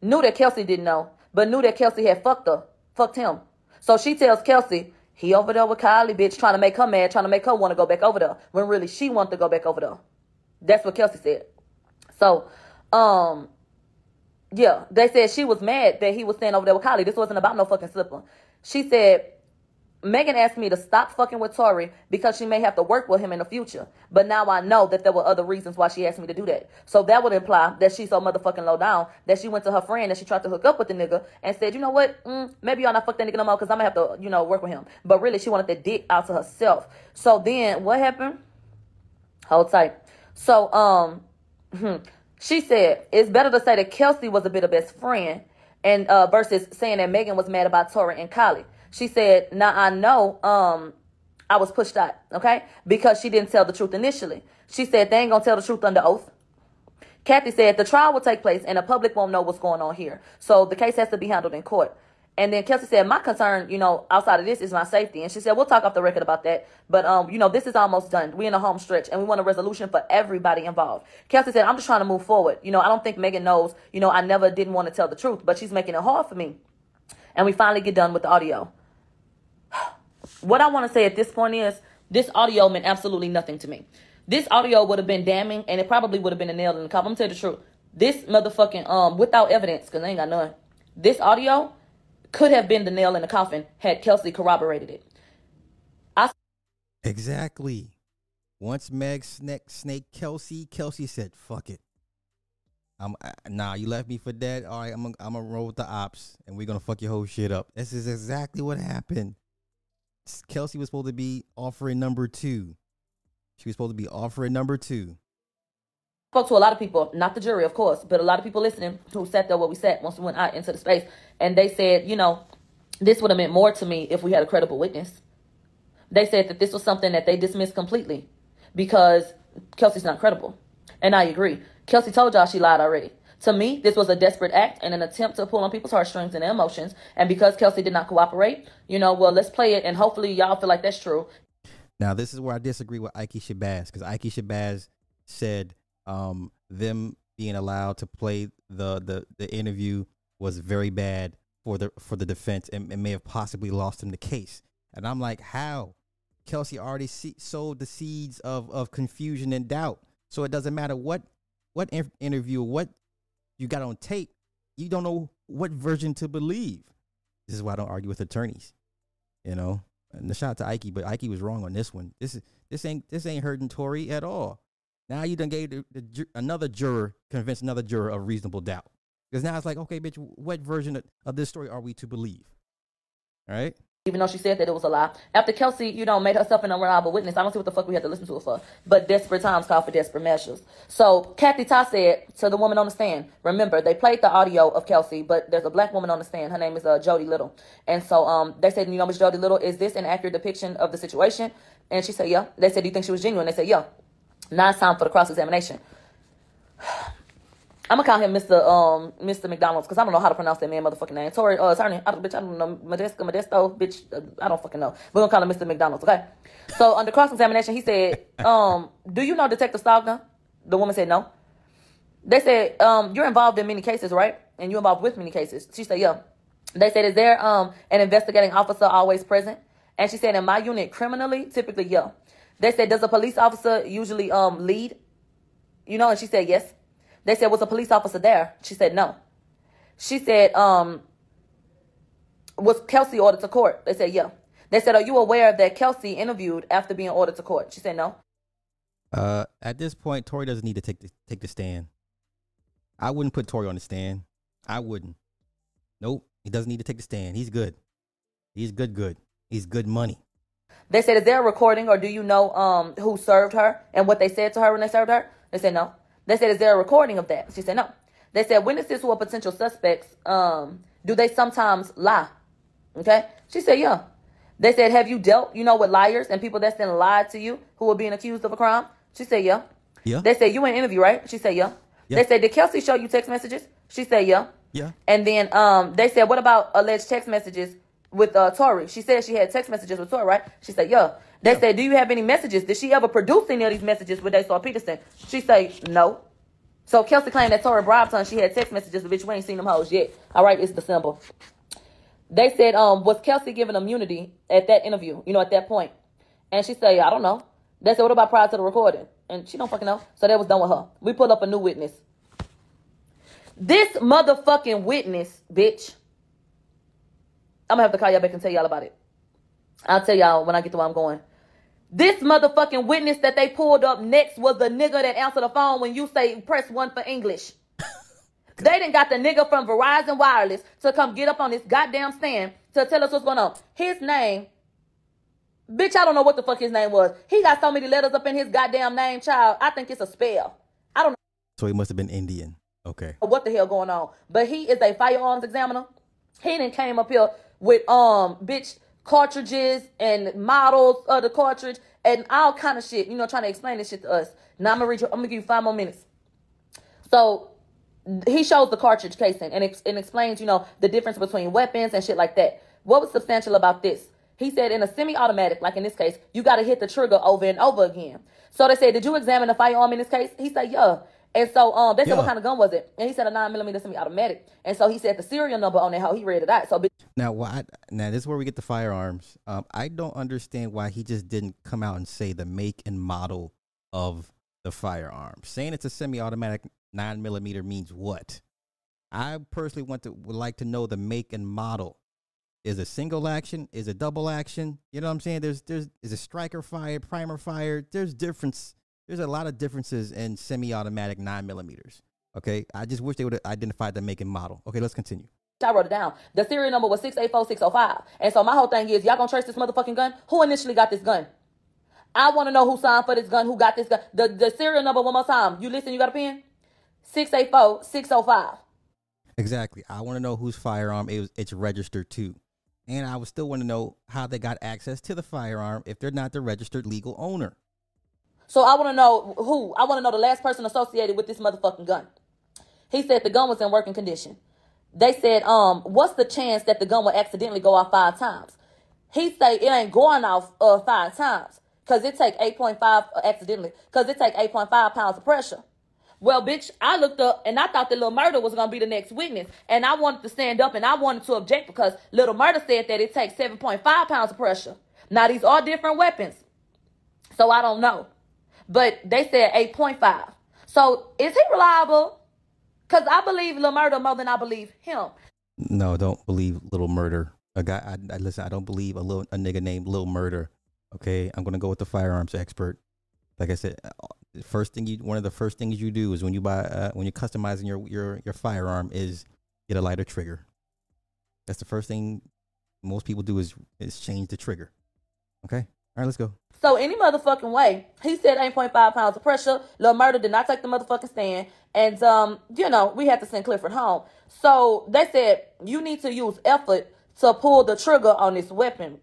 Knew that Kelsey didn't know, but knew that Kelsey had fucked her, fucked him. So she tells Kelsey, he over there with Kylie, bitch, trying to make her mad, trying to make her want to go back over there, when really she wanted to go back over there. That's what Kelsey said. So, um, yeah, they said she was mad that he was staying over there with Kylie. This wasn't about no fucking slipper. She said Megan asked me to stop fucking with Tory because she may have to work with him in the future. But now I know that there were other reasons why she asked me to do that. So that would imply that she's so motherfucking low down that she went to her friend and she tried to hook up with the nigga and said, you know what? Mm, maybe y'all not fuck that nigga no more because I'm going to have to, you know, work with him. But really, she wanted that dick out to herself. So then what happened? Hold tight. So, um, she said, it's better to say that Kelsey was a bit of best friend and uh, versus saying that Megan was mad about Tory and Kylie. She said, now I know um, I was pushed out, okay? Because she didn't tell the truth initially. She said they ain't gonna tell the truth under oath. Kathy said the trial will take place and the public won't know what's going on here. So the case has to be handled in court. And then Kelsey said, my concern, you know, outside of this is my safety. And she said, we'll talk off the record about that. But, um, you know, this is almost done. We're in a home stretch and we want a resolution for everybody involved. Kelsey said, I'm just trying to move forward. You know, I don't think Megan knows, you know, I never didn't want to tell the truth, but she's making it hard for me. And we finally get done with the audio. What I want to say at this point is this audio meant absolutely nothing to me. This audio would have been damning and it probably would have been a nail in the coffin. I'm gonna tell you the truth. This motherfucking um without evidence, because I ain't got none. This audio could have been the nail in the coffin had Kelsey corroborated it. I Exactly. Once Meg snake snake Kelsey, Kelsey said, "Fuck it." I'm uh, nah. You left me for dead. All right, I'm gonna I'm gonna roll with the ops, and we're gonna fuck your whole shit up. This is exactly what happened. Kelsey was supposed to be offering number two. She was supposed to be offering number two. Spoke to a lot of people, not the jury, of course, but a lot of people listening who sat there where we sat once we went out into the space, and they said, you know, this would have meant more to me if we had a credible witness. They said that this was something that they dismissed completely because Kelsey's not credible. And I agree. Kelsey told y'all she lied already. To me, this was a desperate act and an attempt to pull on people's heartstrings and emotions. And because Kelsey did not cooperate, you know, well, let's play it and hopefully y'all feel like that's true. Now, this is where I disagree with Ike Shabazz because Ike Shabazz said um, them being allowed to play the, the, the interview was very bad for the for the defense and, and may have possibly lost him the case. And I'm like, how? Kelsey already see, sowed the seeds of, of confusion and doubt. So it doesn't matter what what in- interview, what you got on tape, you don't know what version to believe. This is why I don't argue with attorneys. You know, and the shout out to Ike, but Ike was wrong on this one. This is this ain't this ain't hurting Tory at all. Now you done gave the, the, another juror convinced another juror of reasonable doubt because now it's like, okay, bitch, what version of, of this story are we to believe? All right. even though she said that it was a lie. After Kelsey, you know, made herself an unreliable witness, I don't see what the fuck we had to listen to her for. But desperate times call for desperate measures. So Kathy Ta said to the woman on the stand, remember, they played the audio of Kelsey, but there's a black woman on the stand. Her name is uh, Jody Little. And so um, they said, you know, Miss Jody Little, is this an accurate depiction of the situation? And she said, yeah. They said, do you think she was genuine? They said, yeah. Now it's time for the cross-examination. I'm gonna call him Mr. Um Mr. McDonald's because I don't know how to pronounce that man motherfucking name. Tory, uh, attorney, I don't, bitch, I don't know Modesto, Modesto, bitch, uh, I don't fucking know. We're gonna call him Mr. McDonald's, okay? So under cross examination, he said, um, do you know Detective Stogner? The woman said no. They said, um, you're involved in many cases, right? And you're involved with many cases. She said, yeah. They said, is there um an investigating officer always present? And she said, in my unit, criminally, typically, yeah. They said, does a police officer usually um lead? You know, and she said yes. They said, was a police officer there? She said no. She said, um, was Kelsey ordered to court? They said, yeah. They said, are you aware that Kelsey interviewed after being ordered to court? She said no. Uh, at this point, Tory doesn't need to take the take the stand. I wouldn't put Tory on the stand. I wouldn't. Nope, he doesn't need to take the stand. He's good. He's good. Good. He's good money. They said, is there a recording or do you know um, who served her and what they said to her when they served her? They said, no. They said, is there a recording of that? She said, no. They said, witnesses who are potential suspects, um, do they sometimes lie? Okay. She said, yeah. They said, have you dealt, you know, with liars and people that's then lied to you who are being accused of a crime? She said, yeah. Yeah. They said, you in interview, right? She said, yeah. Yeah. They said, did Kelsey show you text messages? She said, yeah. Yeah. And then um, they said, what about alleged text messages with uh, Tory? She said she had text messages with Tory, right? She said, yeah. They said, do you have any messages? Did she ever produce any of these messages with Daystar Peterson? She said, no. So Kelsey claimed that Tory bribed her and she had text messages, bitch, we ain't seen them hoes yet. All right, it's December. They said, um, was Kelsey given immunity at that interview, you know, at that point? And she said, I don't know. They said, what about prior to the recording? And she don't fucking know. So that was done with her. We pulled up a new witness. This motherfucking witness, bitch. I'm gonna have to call y'all back and tell y'all about it. I'll tell y'all when I get to where I'm going. This motherfucking witness that they pulled up next was the nigga that answered the phone when you say press one for English. they didn't got the nigga from Verizon Wireless to come get up on this goddamn stand to tell us what's going on. His name, bitch, I don't know what the fuck his name was. He got so many letters up in his goddamn name, child. I think it's a spell. I don't So he must have been Indian. Okay. what the hell going on. But he is a firearms examiner. He didn't came up here with um bitch cartridges and models of the cartridge and all kind of shit. You know, trying to explain this shit to us. Now I'm gonna read you. I'm gonna give you five more minutes. So he shows the cartridge casing and, ex- and explains, you know, the difference between weapons and shit like that. What was substantial about this? He said in a semi-automatic, like in this case, you got to hit the trigger over and over again. So they said, did you examine the firearm in this case? He said, yeah. And so um, they said, what kind of gun was it? And he said a nine millimeter semi-automatic. And so he said the serial number on that hoe. He read it out. So bitch, Now, why? Now, this is where we get the firearms. Um, I don't understand why he just didn't come out and say the make and model of the firearm. Saying it's a semi-automatic nine millimeter means what? I personally want to would like to know the make and model. Is a single action? Is a double action? You know what I'm saying? There's there's is a striker fire, primer fire. There's difference. There's a lot of differences in semi-automatic nine millimeters. Okay, I just wish they would have identified the make and model. Okay, let's continue. I wrote it down. The serial number was 684605. And so my whole thing is, y'all gonna trace this motherfucking gun? Who initially got this gun? I want to know who signed for this gun, who got this gun. The, the serial number one more time. You listen, you got a pen? 684605. Exactly. I want to know whose firearm it was, it's registered to. And I would still want to know how they got access to the firearm if they're not the registered legal owner. So I want to know who. I want to know the last person associated with this motherfucking gun. He said the gun was in working condition. They said, um, what's the chance that the gun will accidentally go off five times? He say it ain't going off uh, five times because it take 8.5 uh, accidentally because it take 8.5 pounds of pressure. Well, bitch, I looked up and I thought that Little Murder was gonna be the next witness, and I wanted to stand up and I wanted to object because Little Murder said that it takes 7.5 pounds of pressure. Now these are different weapons, so I don't know, but they said 8.5. So is he reliable? Cause I believe Little Murder more than I believe him. No, don't believe little murder. A guy, I, I listen. I don't believe a little a nigga named Lil Murder. Okay, I'm gonna go with the firearms expert. Like I said, uh, first thing you one of the first things you do is when you buy uh, when you're customizing your your your firearm is get a lighter trigger. That's the first thing most people do is is change the trigger. Okay, all right, let's go. So any motherfucking way, he said 8.5 pounds of pressure. Lil Murder did not take the motherfucking stand. And, um, you know, we had to send Clifford home. So they said, you need to use effort to pull the trigger on this weapon.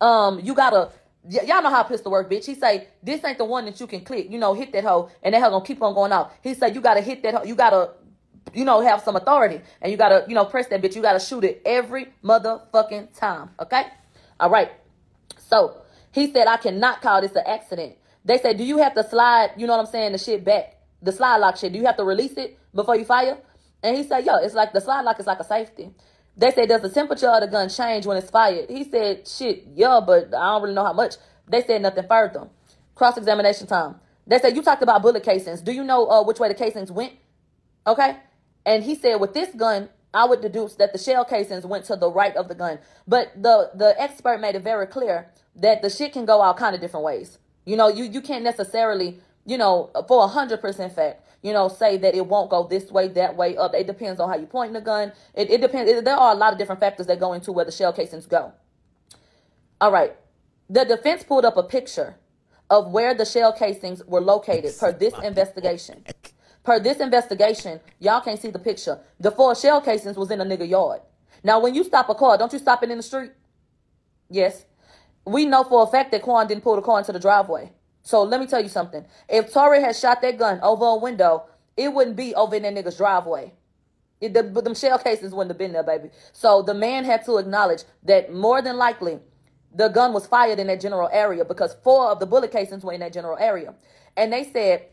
Um, you gotta, y- y'all know how pistol work, bitch. He say, this ain't the one that you can click, you know, hit that hoe and that hoe gonna keep on going off. He said, you gotta hit that hoe, you gotta, you know, have some authority and you gotta, you know, press that bitch. You gotta shoot it every motherfucking time. Okay? All right. So he said, I cannot call this an accident. They said, Do you have to slide, you know what I'm saying, the shit back? The slide lock shit. Do you have to release it before you fire? And he said, Yo, it's like the slide lock is like a safety. They said, Does the temperature of the gun change when it's fired? He said, Shit, yeah, but I don't really know how much. They said nothing further. Cross examination time. They said, You talked about bullet casings. Do you know uh, which way the casings went? Okay. And he said, with this gun, I would deduce that the shell casings went to the right of the gun. But the the expert made it very clear that the shit can go all kind of different ways. You know, you you can't necessarily, you know, for a hundred percent fact, you know, say that it won't go this way, that way, up. It depends on how you point the gun. It it depends. It, there are a lot of different factors that go into where the shell casings go. All right. The defense pulled up a picture of where the shell casings were located per this investigation. Per this investigation, y'all can't see the picture. The four shell casings was in a nigga yard. Now, when you stop a car, don't you stop it in the street? Yes. We know for a fact that Quan didn't pull the car into the driveway. So let me tell you something. If Tory had shot that gun over a window, it wouldn't be over in that nigga's driveway. It, the, them shell cases wouldn't have been there, baby. So the man had to acknowledge that more than likely the gun was fired in that general area because four of the bullet casings were in that general area. And they said,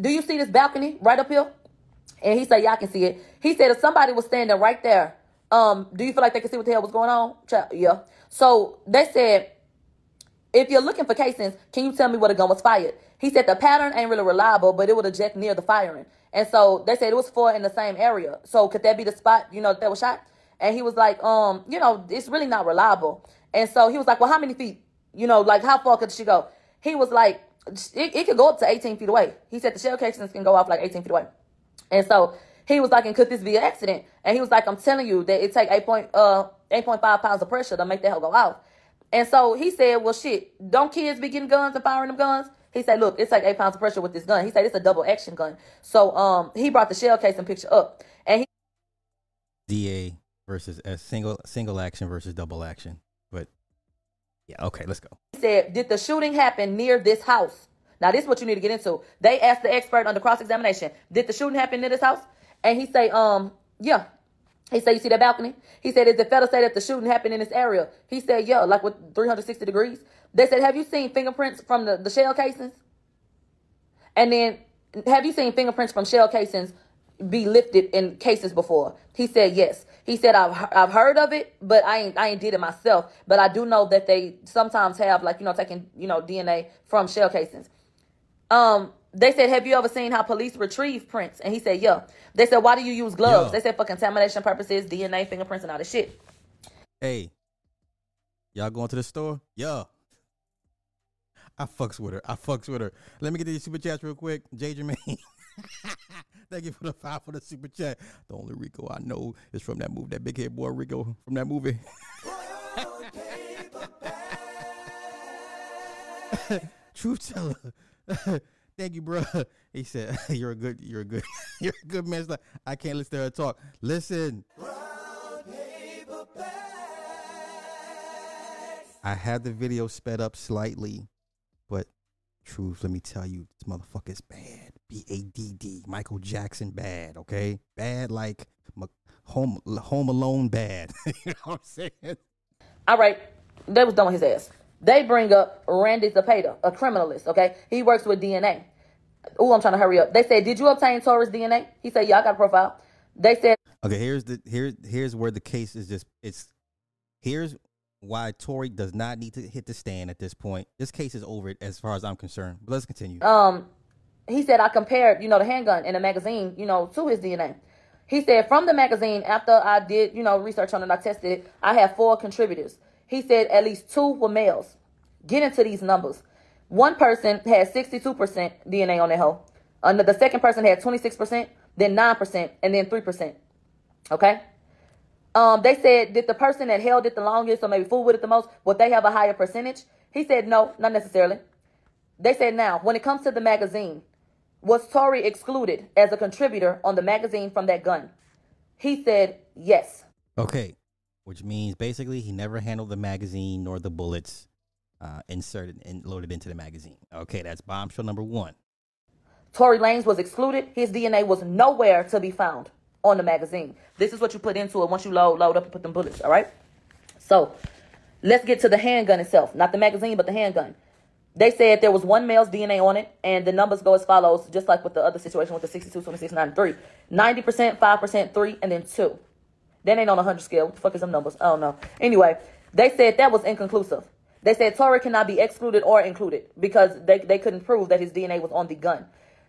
Do you see this balcony right up here? And he said, I can see it. He said, If somebody was standing right there, um, do you feel like they could see what the hell was going on? Yeah. So they said, If you're looking for casings, can you tell me where the gun was fired? He said, The pattern ain't really reliable, but it would eject near the firing. And so they said it was four in the same area. So could that be the spot, you know, that was shot? And he was like, um, you know, it's really not reliable. And so he was like, well, how many feet? You know, like how far could she go? He was like, it, it could go up to 18 feet away. He said the shell casings can go off like 18 feet away. And so he was like, and could this be an accident? And he was like, I'm telling you that it take 8 point, uh, 8.5 pounds of pressure to make that hell go off. And so he said, well, shit, don't kids be getting guns and firing them guns? He said, look, it's like eight pounds of pressure with this gun. He said it's a double action gun. So um, he brought the shell casing picture up, and he DA versus a single single action versus double action. But yeah, okay, let's go. He said, did the shooting happen near this house? Now this is what you need to get into. They asked the expert under cross examination, did the shooting happen near this house? And he say, um, yeah. He said, you see that balcony? He said, is the fella say that the shooting happened in this area? He said, yeah, like with 360 degrees. They said, have you seen fingerprints from the, the shell casings? And then, have you seen fingerprints from shell casings be lifted in cases before? He said, yes. He said, I've, I've heard of it, but I ain't, I ain't did it myself. But I do know that they sometimes have like, you know, taking, you know, DNA from shell casings. Um, they said, have you ever seen how police retrieve prints? And he said, yeah. They said, why do you use gloves? Yo. They said for contamination purposes, DNA, fingerprints, and all this shit. Hey, y'all going to the store? Yeah. I fucks with her. I fucks with her. Let me get these super chats real quick. J Jermaine. Thank you for the five for the super chat. The only Rico I know is from that movie, that big head boy Rico from that movie. Truth teller. Thank you, bro. He said, "You're a good, you're a good, you're a good man." Like, I can't listen to her talk. Listen. I had the video sped up slightly but truth, let me tell you, this motherfucker is bad. B A D D. Michael Jackson bad. Okay, bad like home Home Alone bad. you know what I'm saying? All right, they was done with his ass. They bring up Randy Zepeda, a criminalist. Okay, he works with DNA. Oh, I'm trying to hurry up. They said, "Did you obtain Tory's DNA?" He said, "Yeah, I got a profile." They said, "Okay, here's the here here's where the case is just it's here's why Tory does not need to hit the stand at this point. This case is over as far as I'm concerned. But let's continue. Um, he said I compared, you know, the handgun in the magazine, you know, to his DNA. He said from the magazine, after I did, you know, research on it, I tested it, I have four contributors. He said at least two were males. Get into these numbers. One person had 62% DNA on their hoe. Under the second person had 26%, then 9%, and then 3%. Okay? Um, they said, did the person that held it the longest or maybe fooled with it the most, would they have a higher percentage? He said, no, not necessarily. They said, now, when it comes to the magazine, was Tory excluded as a contributor on the magazine from that gun? He said, yes. Okay, which means basically he never handled the magazine nor the bullets uh, inserted and loaded into the magazine. Okay, that's bombshell number one. Tory Lanez was excluded. His DNA was nowhere to be found on the magazine. This is what you put into it once you load, load up and put them bullets, all right? So let's get to the handgun itself. Not the magazine, but the handgun. They said there was one male's DNA on it, and the numbers go as follows, just like with the other situation with the 62, 26, 93. 90%, 5%, 3, and then 2. That ain't on a 100 scale. What the fuck is them numbers? I don't know. Anyway, they said that was inconclusive. They said Tory cannot be excluded or included because they, they couldn't prove that his DNA was on the gun.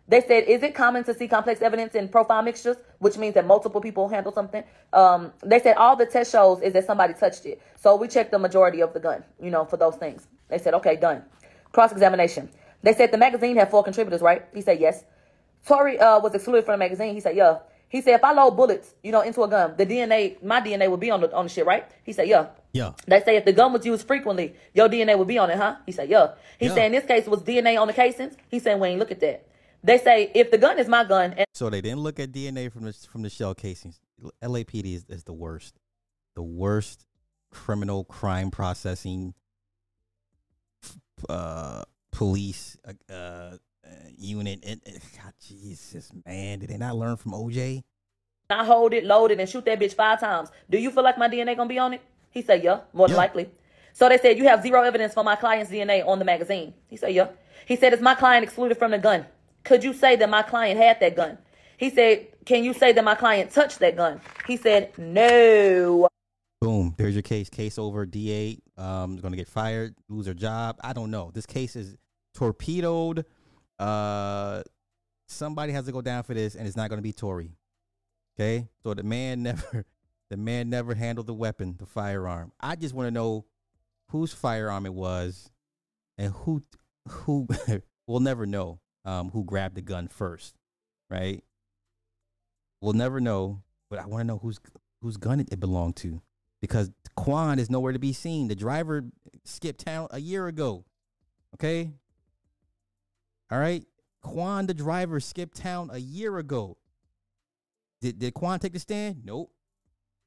They said, is it common to see complex evidence in profile mixtures, which means that multiple people handle something? Um, they said all the test shows is that somebody touched it. So we checked the majority of the gun, you know, for those things. They said, okay, done. Cross examination. They said the magazine had four contributors, right? He said yes. Tory uh, was excluded from the magazine. He said, yeah. He said, if I load bullets, you know, into a gun, the DNA, my DNA would be on the on the shit, right? He said, yeah. Yeah. They say if the gun was used frequently, your DNA would be on it, huh? He said, yeah. He Yeah. said in this case was DNA on the casings. He said, we ain't look at that. They say if the gun is my gun and So they didn't look at DNA from the from the shell casings. LAPD is, is the worst, the worst criminal crime processing uh, police uh, uh, unit. And, and- God, Jesus, man, did they not learn from OJ? I hold it, load it, and shoot that bitch five times. Do you feel like my DNA gonna be on it? He said, yeah, more than Yeah. likely. So they said, you have zero evidence for my client's DNA on the magazine. He said, yeah. He said, is my client excluded from the gun? Could you say that my client had that gun? He said, can you say that my client touched that gun? He said, no. Boom, there's your case. Case over. DA um, is going to get fired, lose their job. I don't know. This case is torpedoed. Uh, somebody has to go down for this, and it's not going to be Tory. Okay, so the man never, the man never handled the weapon, the firearm. I just want to know whose firearm it was, and who, who, we'll never know. Um, who grabbed the gun first, right? We'll never know, but I want to know whose whose gun it, it belonged to because Quan is nowhere to be seen. The driver skipped town a year ago. Okay. All right. Quan, the driver, skipped town a year ago. Did did Quan take the stand? Nope.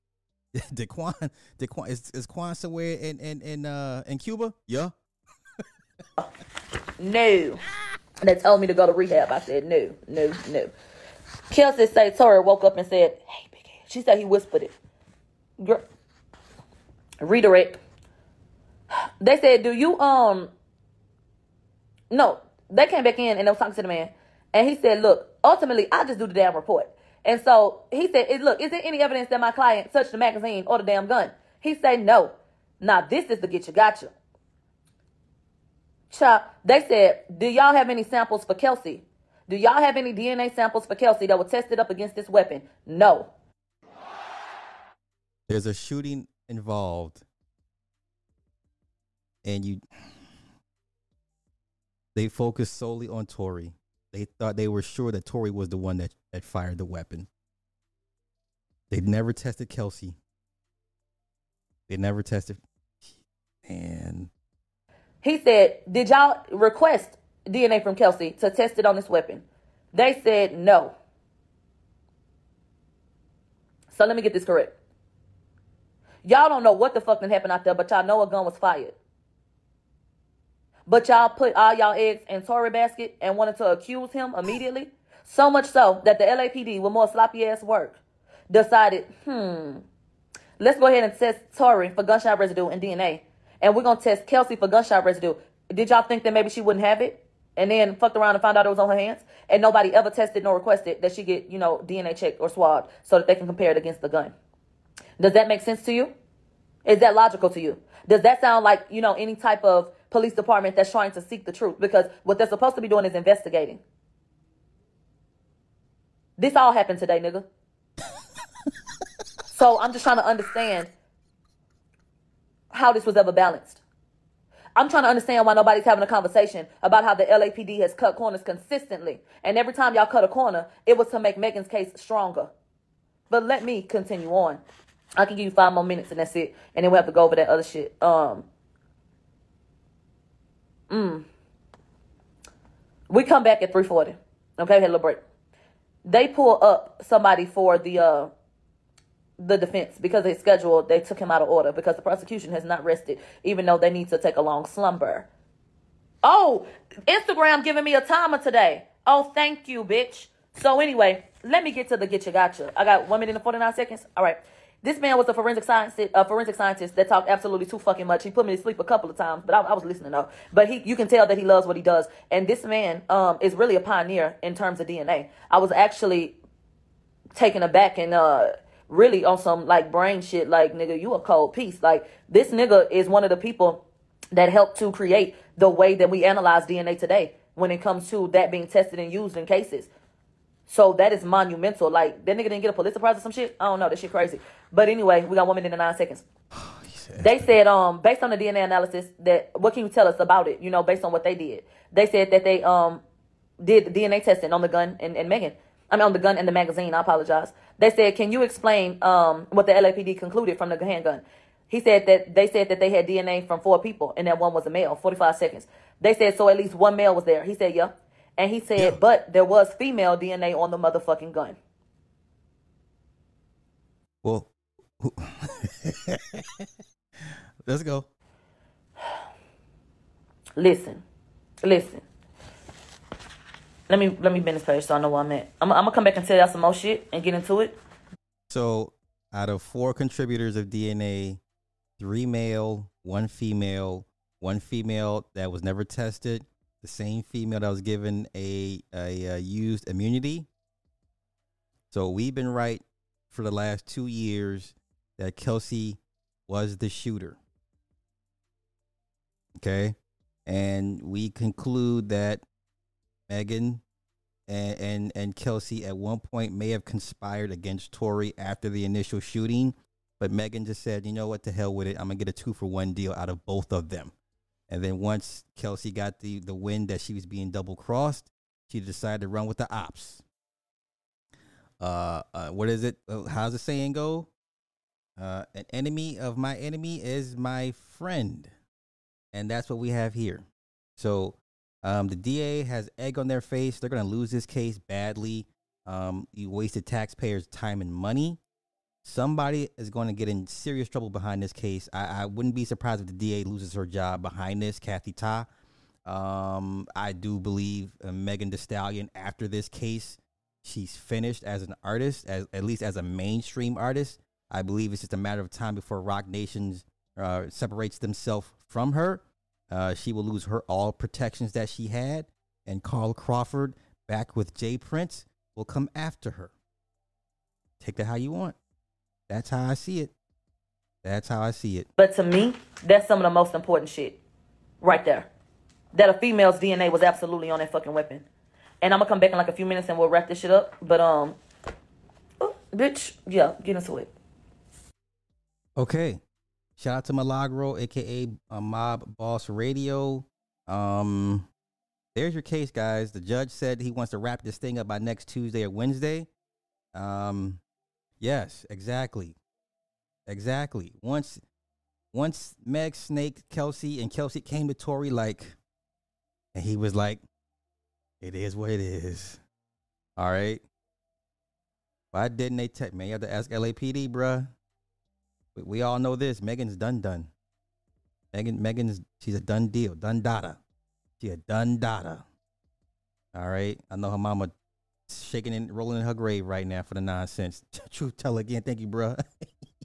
did Quan did Quan is, is Quan somewhere in in in uh in Cuba? Yeah. No. They told me to go to rehab. I said, no, no, no. Kelsey say Tory woke up and said, hey, big head. She said he whispered it. Girl. Redirect. They said, do you, um, no, they came back in and they was talking to the man. And he said, look, ultimately, I just do the damn report. And so he said, look, is there any evidence that my client touched the magazine or the damn gun? He said, no. Now, this is the get you gotcha. Child, they said, do y'all have any samples for Kelsey? Do y'all have any DNA samples for Kelsey that were tested up against this weapon? No. There's a shooting involved, and you they focused solely on Tory. They thought they were sure that Tory was the one that, that fired the weapon. They never tested Kelsey. They never tested. And He said, did y'all request DNA from Kelsey to test it on this weapon? They said no. So let me get this correct. Y'all don't know what the fuck happened out there, but y'all know a gun was fired. But y'all put all y'all eggs in Tory basket and wanted to accuse him immediately. So much so that the LAPD, with more sloppy ass work, decided, hmm, let's go ahead and test Tory for gunshot residue and DNA. And we're gonna test Kelsey for gunshot residue. Did y'all think that maybe she wouldn't have it? And then fucked around and found out it was on her hands? And nobody ever tested nor requested that she get, you know, DNA checked or swabbed so that they can compare it against the gun. Does that make sense to you? Is that logical to you? Does that sound like, you know, any type of police department that's trying to seek the truth? Because what they're supposed to be doing is investigating. This all happened today, nigga. so I'm just trying to understand how this was ever balanced. I'm trying to understand why nobody's having a conversation about how the LAPD has cut corners consistently. And every time y'all cut a corner, it was to make Megan's case stronger. But let me continue on. I can give you five more minutes and that's it. And then we have to go over that other shit. Um mm. We come back at 340. Okay, had a little break. They pull up somebody for the uh the defense because they scheduled they took him out of order because the prosecution has not rested, even though they need to take a long slumber. Oh, Instagram giving me a timer today. Oh, thank you, bitch. So anyway, let me get to the get you gotcha. I got one minute and forty nine seconds. All right. This man was a forensic scientist, a forensic scientist that talked absolutely too fucking much. He put me to sleep a couple of times, but I, I was listening though. But he, you can tell that he loves what he does. And this man, um, is really a pioneer in terms of DNA. I was actually taken aback and uh really on some like brain shit like nigga you a cold piece like this nigga is one of the people that helped to create the way that we analyze DNA today when it comes to that being tested and used in cases so that is monumental like that nigga didn't get a Pulitzer Prize or some shit I don't know that shit crazy but anyway we got one minute and nine seconds they said um based on the DNA analysis that what can you tell us about it you know based on what they did they said that they um did DNA testing on the gun and, and Megan I mean, on the gun and the magazine. I apologize. They said, "Can you explain um, what the LAPD concluded from the handgun?" He said that they said that they had DNA from four people, and that one was a male. Forty-five seconds. They said so. At least one male was there. He said, "Yeah," and he said, Yeah. "But there was female DNA on the motherfucking gun." Well, let's go. Listen, listen. Let me let me bend this page so I know where I'm at. I'm, I'm gonna come back and tell y'all some more shit and get into it. So, out of four contributors of DNA, three male, one female, one female that was never tested, the same female that was given a, a, uh used immunity. So, we've been right for the last two years that Kelsey was the shooter. Okay. And we conclude that Megan and, and and Kelsey at one point may have conspired against Tory after the initial shooting, but Megan just said, "You know what? The hell with it. I'm gonna get a two for one deal out of both of them." And then once Kelsey got the the wind that she was being double crossed, she decided to run with the ops. Uh, uh what is it? Uh, How's the saying go? Uh, an enemy of my enemy is my friend, and that's what we have here. So um, the DA has egg on their face. They're going to lose this case badly. Um, you wasted taxpayers' time and money. Somebody is going to get in serious trouble behind this case. I, I wouldn't be surprised if the DA loses her job behind this, Kathy Ta. Um, I do believe uh, Megan Thee Stallion, after this case, she's finished as an artist, as at least as a mainstream artist. I believe it's just a matter of time before Roc Nations uh, separates themselves from her. Uh, she will lose her all protections that she had, and Carl Crawford, back with J. Prince, will come after her. Take that how you want. That's how I see it. That's how I see it. But to me, that's some of the most important shit, right there. That a female's DNA was absolutely on that fucking weapon. And I'm gonna come back in like a few minutes and we'll wrap this shit up. But um, oh, bitch, yeah, get into it. Okay. Shout out to Milagro, aka uh, Mob Boss Radio. Um, there's your case, guys. The judge said he wants to wrap this thing up by next Tuesday or Wednesday. Um, yes, exactly, exactly. Once, once Meg Snake Kelsey and Kelsey came to Tory, like, and he was like, "It is what it is." All right. Why didn't they tell man? You have to ask LAPD, bruh. We, we all know this. Megan's done done. Megan Megan's she's a done deal. Done data. She a done data. All right. I know her mama shaking and rolling in her grave right now for the nonsense. Truth teller again. Thank you, bruh.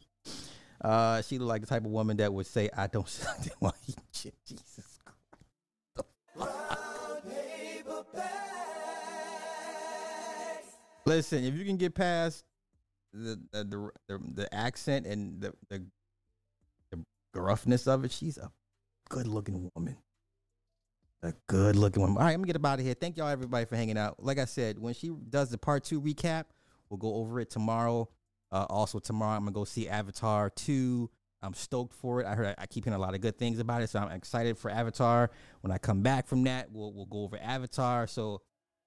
uh she look like the type of woman that would say, I don't eat shit. Jesus Listen, if you can get past the the the, the, the accent and the, the the gruffness of it, she's a good looking woman. A good looking woman. All right, I'm gonna get up out of here. Thank y'all everybody for hanging out. Like I said, when she does the part two recap, we'll go over it tomorrow. Uh, also tomorrow, I'm gonna go see Avatar two. I'm stoked for it. I heard I keep hearing a lot of good things about it, so I'm excited for Avatar. When I come back from that, we'll we'll go over Avatar. So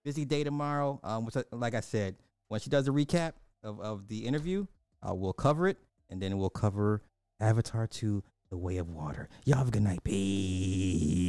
busy day tomorrow. Um, which, I- like I said, when she does a recap of, of the interview, uh, we'll cover it, and then we'll cover Avatar 2, The Way of Water. Y'all have a good night. Peace.